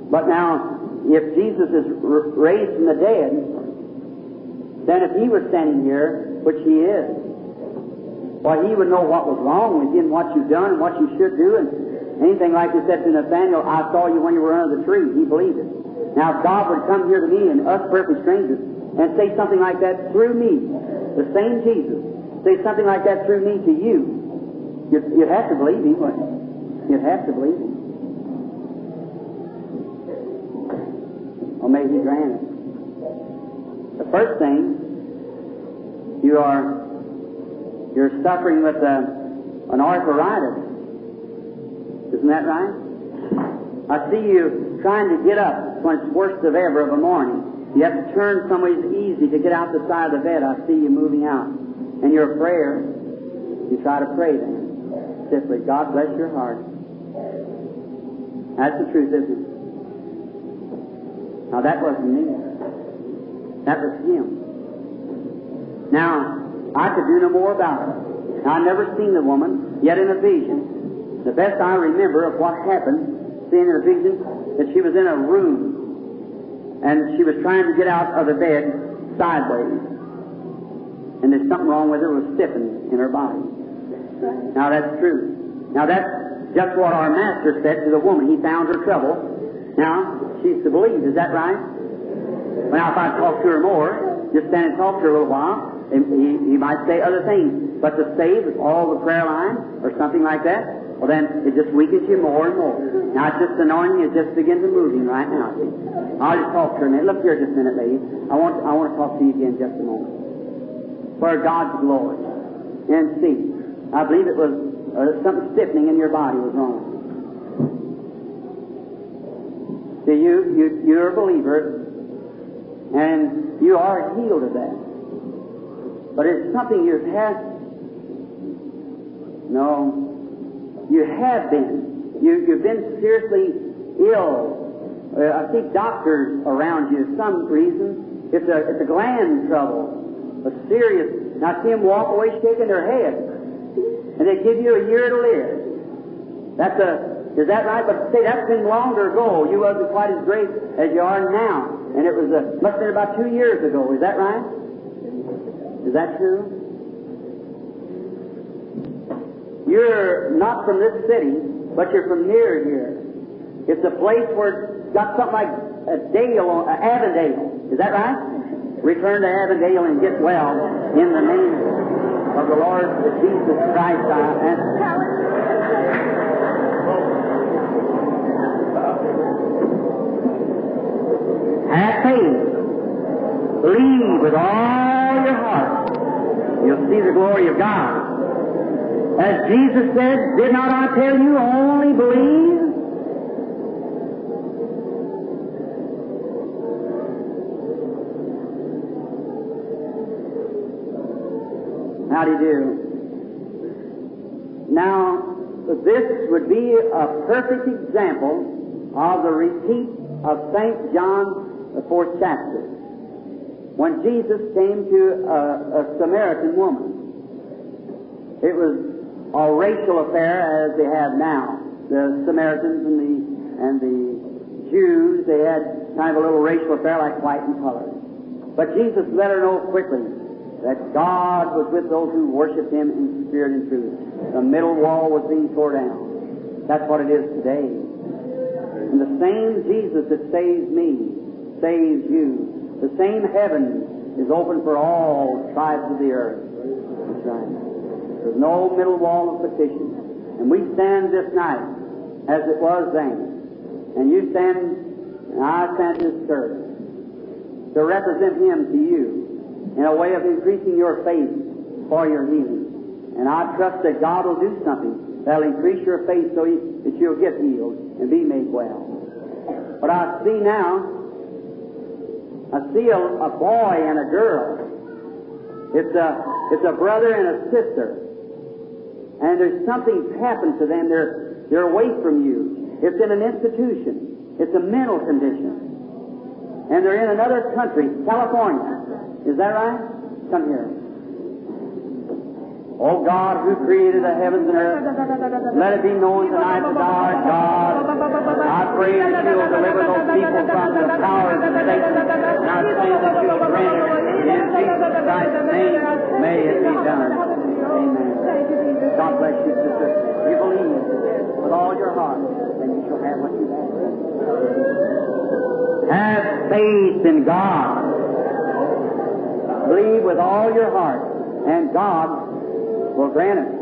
But now, if Jesus is r- raised from the dead, then if he was standing here, which he is, well, he would know what was wrong with you and what you've done and what you should do. And anything like he said to Nathaniel, I saw you when you were under the tree. He believed it. Now, if God would come here to me and us perfect strangers and say something like that through me, the same Jesus, say something like that through me to you, you'd, you'd have to believe him, wouldn't you? You'd have to believe him. Or maybe he grant it. The first thing, you are you're suffering with a, an arthritis. Isn't that right? I see you trying to get up when it's worst of ever of a morning. You have to turn some ways easy to get out the side of the bed. I see you moving out. And your prayer, You try to pray then. Simply, God bless your heart. That's the truth, isn't it? Now that wasn't me. That was him. Now, I could do no more about it. Now, I never seen the woman, yet in a vision. The best I remember of what happened, seeing in a vision, that she was in a room and she was trying to get out of the bed sideways. And there's something wrong with her, it was stiffened in her body. Now that's true. Now that's just what our master said to the woman. He found her trouble. Now, she's to believe, is that right? Now, if I talk to her more, just stand and talk to her a little while, he, he might say other things. But to save all the prayer line or something like that, well then it just weakens you more and more. Now it's just anointing is just begin to moving right now. I'll just talk to her a minute. Look here just a minute, lady. I want I want to talk to you again just a moment. For God's glory. And see, I believe it was uh, something stiffening in your body was wrong. See, you, you, you're a believer, and you are healed of that. But it's something you've had. No, you have been. You, you've been seriously ill. Uh, I see doctors around you. Some reason it's a it's a gland trouble, a serious. And I see them walk away shaking their head, and they give you a year to live. That's a is that right? But say that's been longer ago. You wasn't quite as great as you are now, and it was a, must have been about two years ago. Is that right? Is that true? You're not from this city, but you're from near here. It's a place where it's got something like a Dale, a Avondale. Is that right? Return to Avondale and get well in the name of the Lord Jesus Christ. I ask. Have faith. Believe with all your heart. You'll see the glory of God. As Jesus said, did not I tell you only believe? How do you do? Now, this would be a perfect example of the repeat of St. John, the fourth chapter, when Jesus came to a, a Samaritan woman. It was a racial affair as they have now. The Samaritans and the and the Jews, they had kind of a little racial affair like white and colored. But Jesus let her know quickly that God was with those who worshiped Him in spirit and truth. The middle wall was being torn down. That's what it is today. And the same Jesus that saves me saves you. The same heaven is open for all tribes of the earth. That's right. There's no middle wall of petition. And we stand this night as it was then. And you stand, and I stand this service to represent Him to you in a way of increasing your faith for your healing. And I trust that God will do something that'll increase your faith so that you'll get healed and be made well. But I see now, I see a, a boy and a girl. It's a, it's a brother and a sister. And there's something's happened to them. They're, they're away from you. It's in an institution. It's a mental condition. And they're in another country, California. Is that right? Come here. Oh God, who created the heavens and earth, let it be known tonight that thou art God. I pray that you will deliver those people from the powers of Satan. And I pray that you will grant it. In Jesus Christ's name, may it be done. Amen. God bless you, sister. You believe with all your heart, then you shall have what you have. Have faith in God. Believe with all your heart, and God will grant it.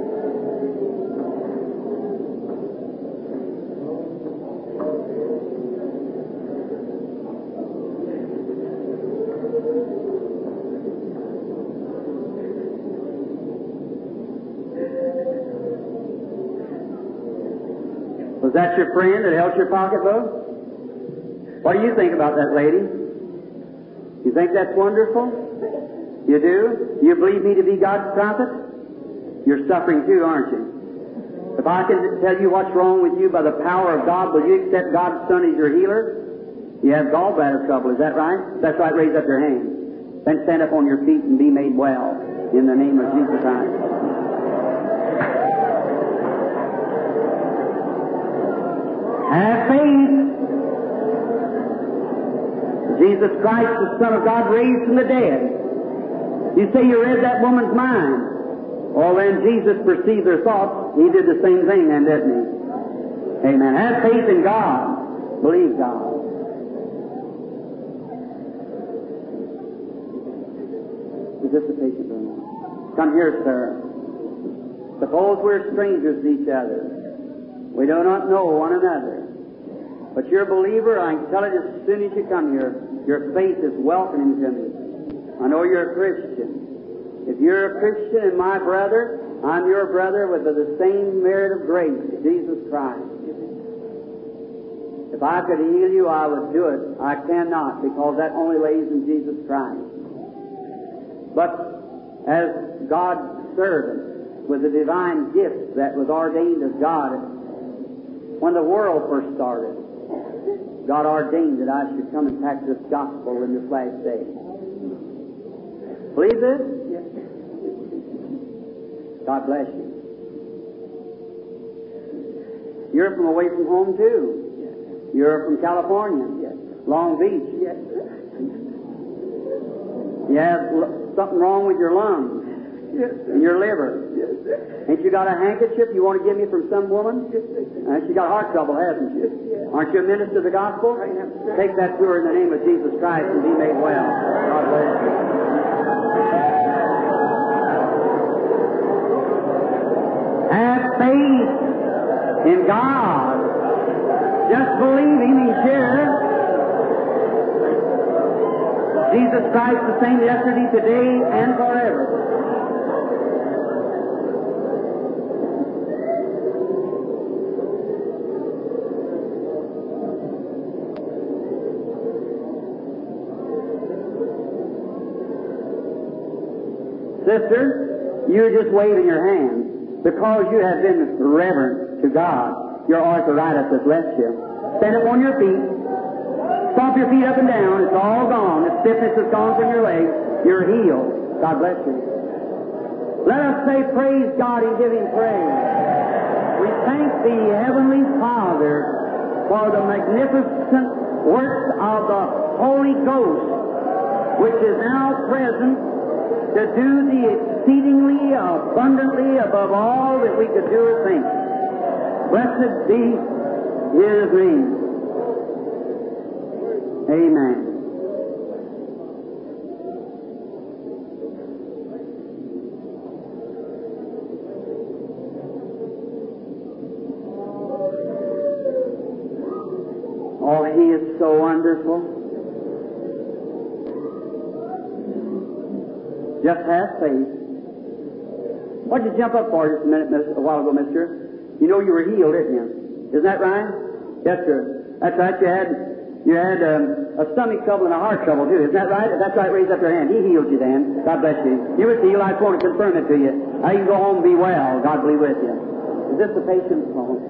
Your friend that held your pocketbook? What do you think about that lady? You think that's wonderful? You do? You believe me to be God's prophet? You're suffering too, aren't you? If I can tell you what's wrong with you by the power of God, will you accept God's Son as your healer? You have gallbladder trouble, is that right? That's right, raise up your hand. Then stand up on your feet and be made well in the name of Jesus Christ. Have faith. Jesus Christ, the Son of God, raised from the dead. You say you read that woman's mind. Well, then Jesus perceived their thoughts. He did the same thing then, didn't he? Amen. Have faith in God. Believe God. Is this a patient room? Come here, sir. Suppose we're strangers to each other. We do not know one another. But you're a believer, I can tell it as soon as you come here. Your faith is welcoming to me. I know you're a Christian. If you're a Christian and my brother, I'm your brother with the same merit of grace, Jesus Christ. If I could heal you, I would do it. I cannot because that only lays in Jesus Christ. But as God's servant with the divine gift that was ordained of God when the world first started, God ordained that I should come and practice this gospel in this last day. Believe this? God bless you. You're from away from home too. You're from California. Long Beach. You have something wrong with your lungs and your liver. Ain't you got a handkerchief you want to give me from some woman? Uh, she got heart trouble, hasn't she? Aren't you a minister of the gospel? Take that to her in the name of Jesus Christ and be made well. God bless you. Have faith in God. Just believe Him, He's here. Jesus Christ the same yesterday, today, and forever. Sister, you're just waving your hand because you have been reverent to God. Your arthritis has left you. Stand up on your feet. Stomp your feet up and down. It's all gone. The stiffness is gone from your legs. You're healed. God bless you. Let us say praise God and give Him praise. We thank the Heavenly Father for the magnificent works of the Holy Ghost, which is now present to do the exceedingly abundantly above all that we could do or think. Blessed be His name. Amen. Oh, He is so wonderful. What did you jump up for just a minute, a while ago, mister? You know you were healed, didn't you? Isn't that right? Yes, sir. That's right. You had you had um, a stomach trouble and a heart trouble too. Isn't that right? That's right. Raise up your hand. He healed you then. God bless you. You were healed. I just want to confirm it to you. Now you can go home and be well. God be with you. Is this the patient's phone?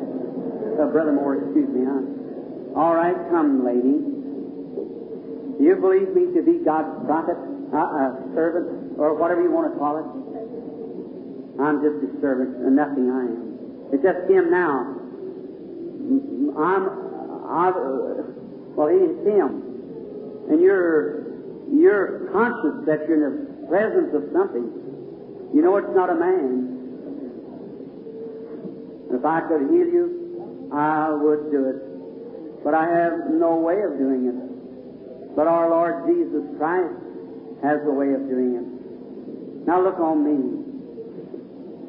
Uh, Brother Moore, excuse me, huh? All right, come, lady. Do you believe me to be God's prophet, uh, uh, servant, or whatever you want to call it? I'm just a servant, and nothing I am. It's just Him now. I'm, I, uh, well, He's Him, and you're you're conscious that you're in the presence of something. You know it's not a man. If I could heal you, I would do it. But I have no way of doing it. But our Lord Jesus Christ has a way of doing it. Now look on me.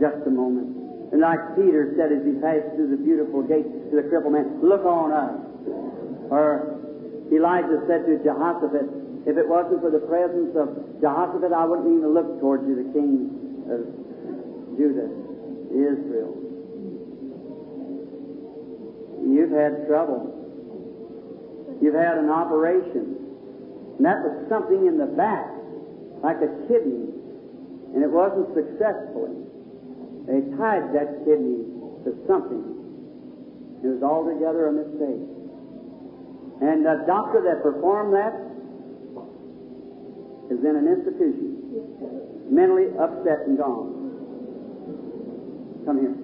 Just a moment. And like Peter said as he passed through the beautiful gate to the crippled man, look on us. Or Elijah said to Jehoshaphat, if it wasn't for the presence of Jehoshaphat, I wouldn't even look towards you, the king of Judah, Israel. You've had trouble. You've had an operation. And that was something in the back, like a kidney, and it wasn't successfully. They tied that kidney to something. It was altogether a mistake. And the doctor that performed that is in an institution, mentally upset and gone. Come here.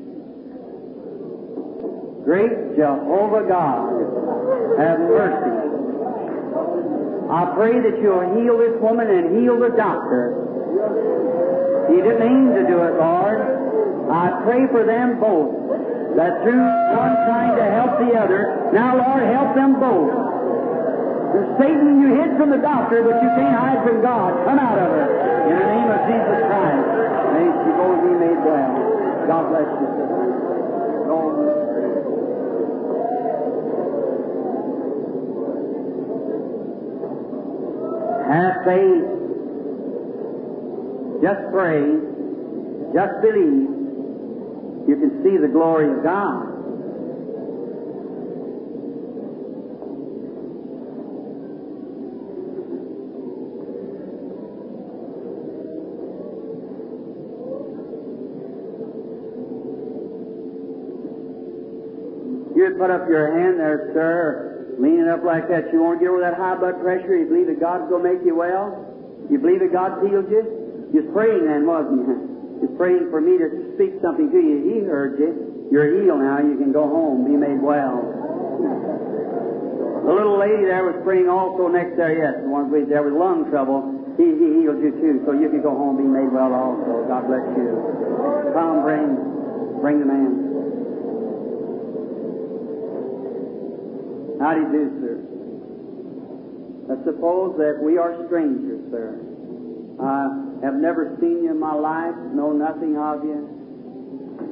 Great Jehovah God, have mercy. I pray that you'll heal this woman and heal the doctor. He didn't mean to do it, Lord. I pray for them both, that through one trying to help the other, now, Lord, help them both. Satan, you hid from the doctor, but you can't hide from God. Come out of her. In the name of Jesus Christ. May she both be made well. God bless you. Have faith. Just pray. Just believe. You can see the glory of God. You'd put up your hand there, sir, leaning up like that. You want to get over that high blood pressure? You believe that God's going to make you well? You believe that God healed you? You're praying then, wasn't you? You're praying for me to speak something to you. He heard you. You're healed now. You can go home, be made well. The little lady there was praying also next there, yes, the one there with lung trouble. He, he healed you too, so you can go home, be made well also. God bless you. Come, bring, bring the man. How do you do, sir? I suppose that we are strangers, sir. I have never seen you in my life, know nothing of you.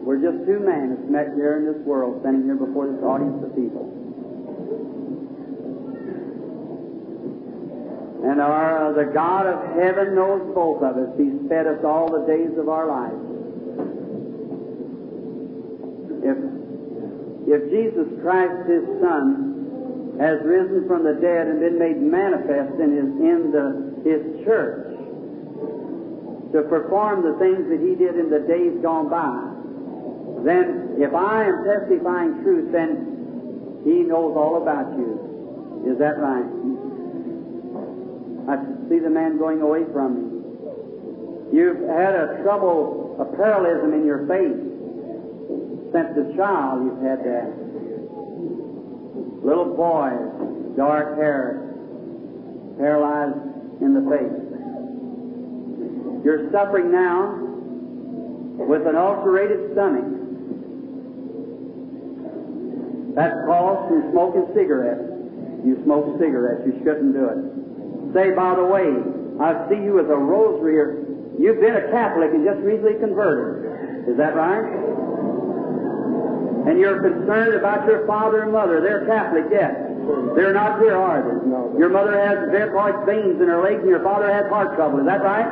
We're just two men that's met here in this world, standing here before this audience of people. And our, uh, the God of heaven knows both of us. He's fed us all the days of our life. If, if Jesus Christ, His Son, has risen from the dead and been made manifest in His, in the, his church to perform the things that He did in the days gone by, then if I am testifying truth, then He knows all about you. Is that right? I see the man going away from me. You've had a trouble, a parallelism in your faith. Since a child, you've had that. Little boy, dark hair, paralyzed in the face. You're suffering now with an ulcerated stomach. That's caused from smoking cigarettes. You smoke cigarettes, you shouldn't do it. Say, by the way, I see you as a rosary. Or you've been a Catholic and just recently converted. Is that right? And you're concerned about your father and mother. They're Catholic, yes. They're not here, are they? No. Your mother has varicose veins in her legs and your father has heart trouble. Is that right?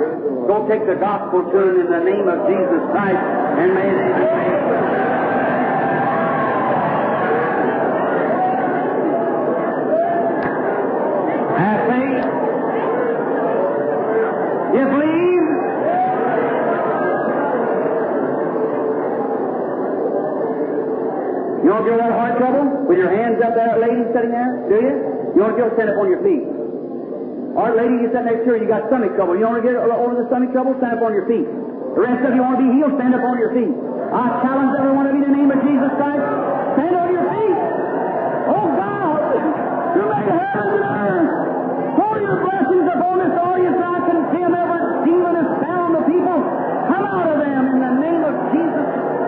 Go take the gospel to them in the name of Jesus Christ and may they be saved. Have faith. You believe? You don't feel that heart trouble with your hands up there, lady sitting there, do you? You don't feel stand up on your feet. Our lady, you sitting there, sure, you got stomach trouble. You want to get over the stomach trouble? Stand up on your feet. The rest of you want to be healed? Stand up on your feet. I challenge every one of you in the name of Jesus Christ. Stand on your feet. Oh God, you made heaven and earth. Pour your blessings upon this audience. I condemn every demon that's bound the people. Come out of them in the name of Jesus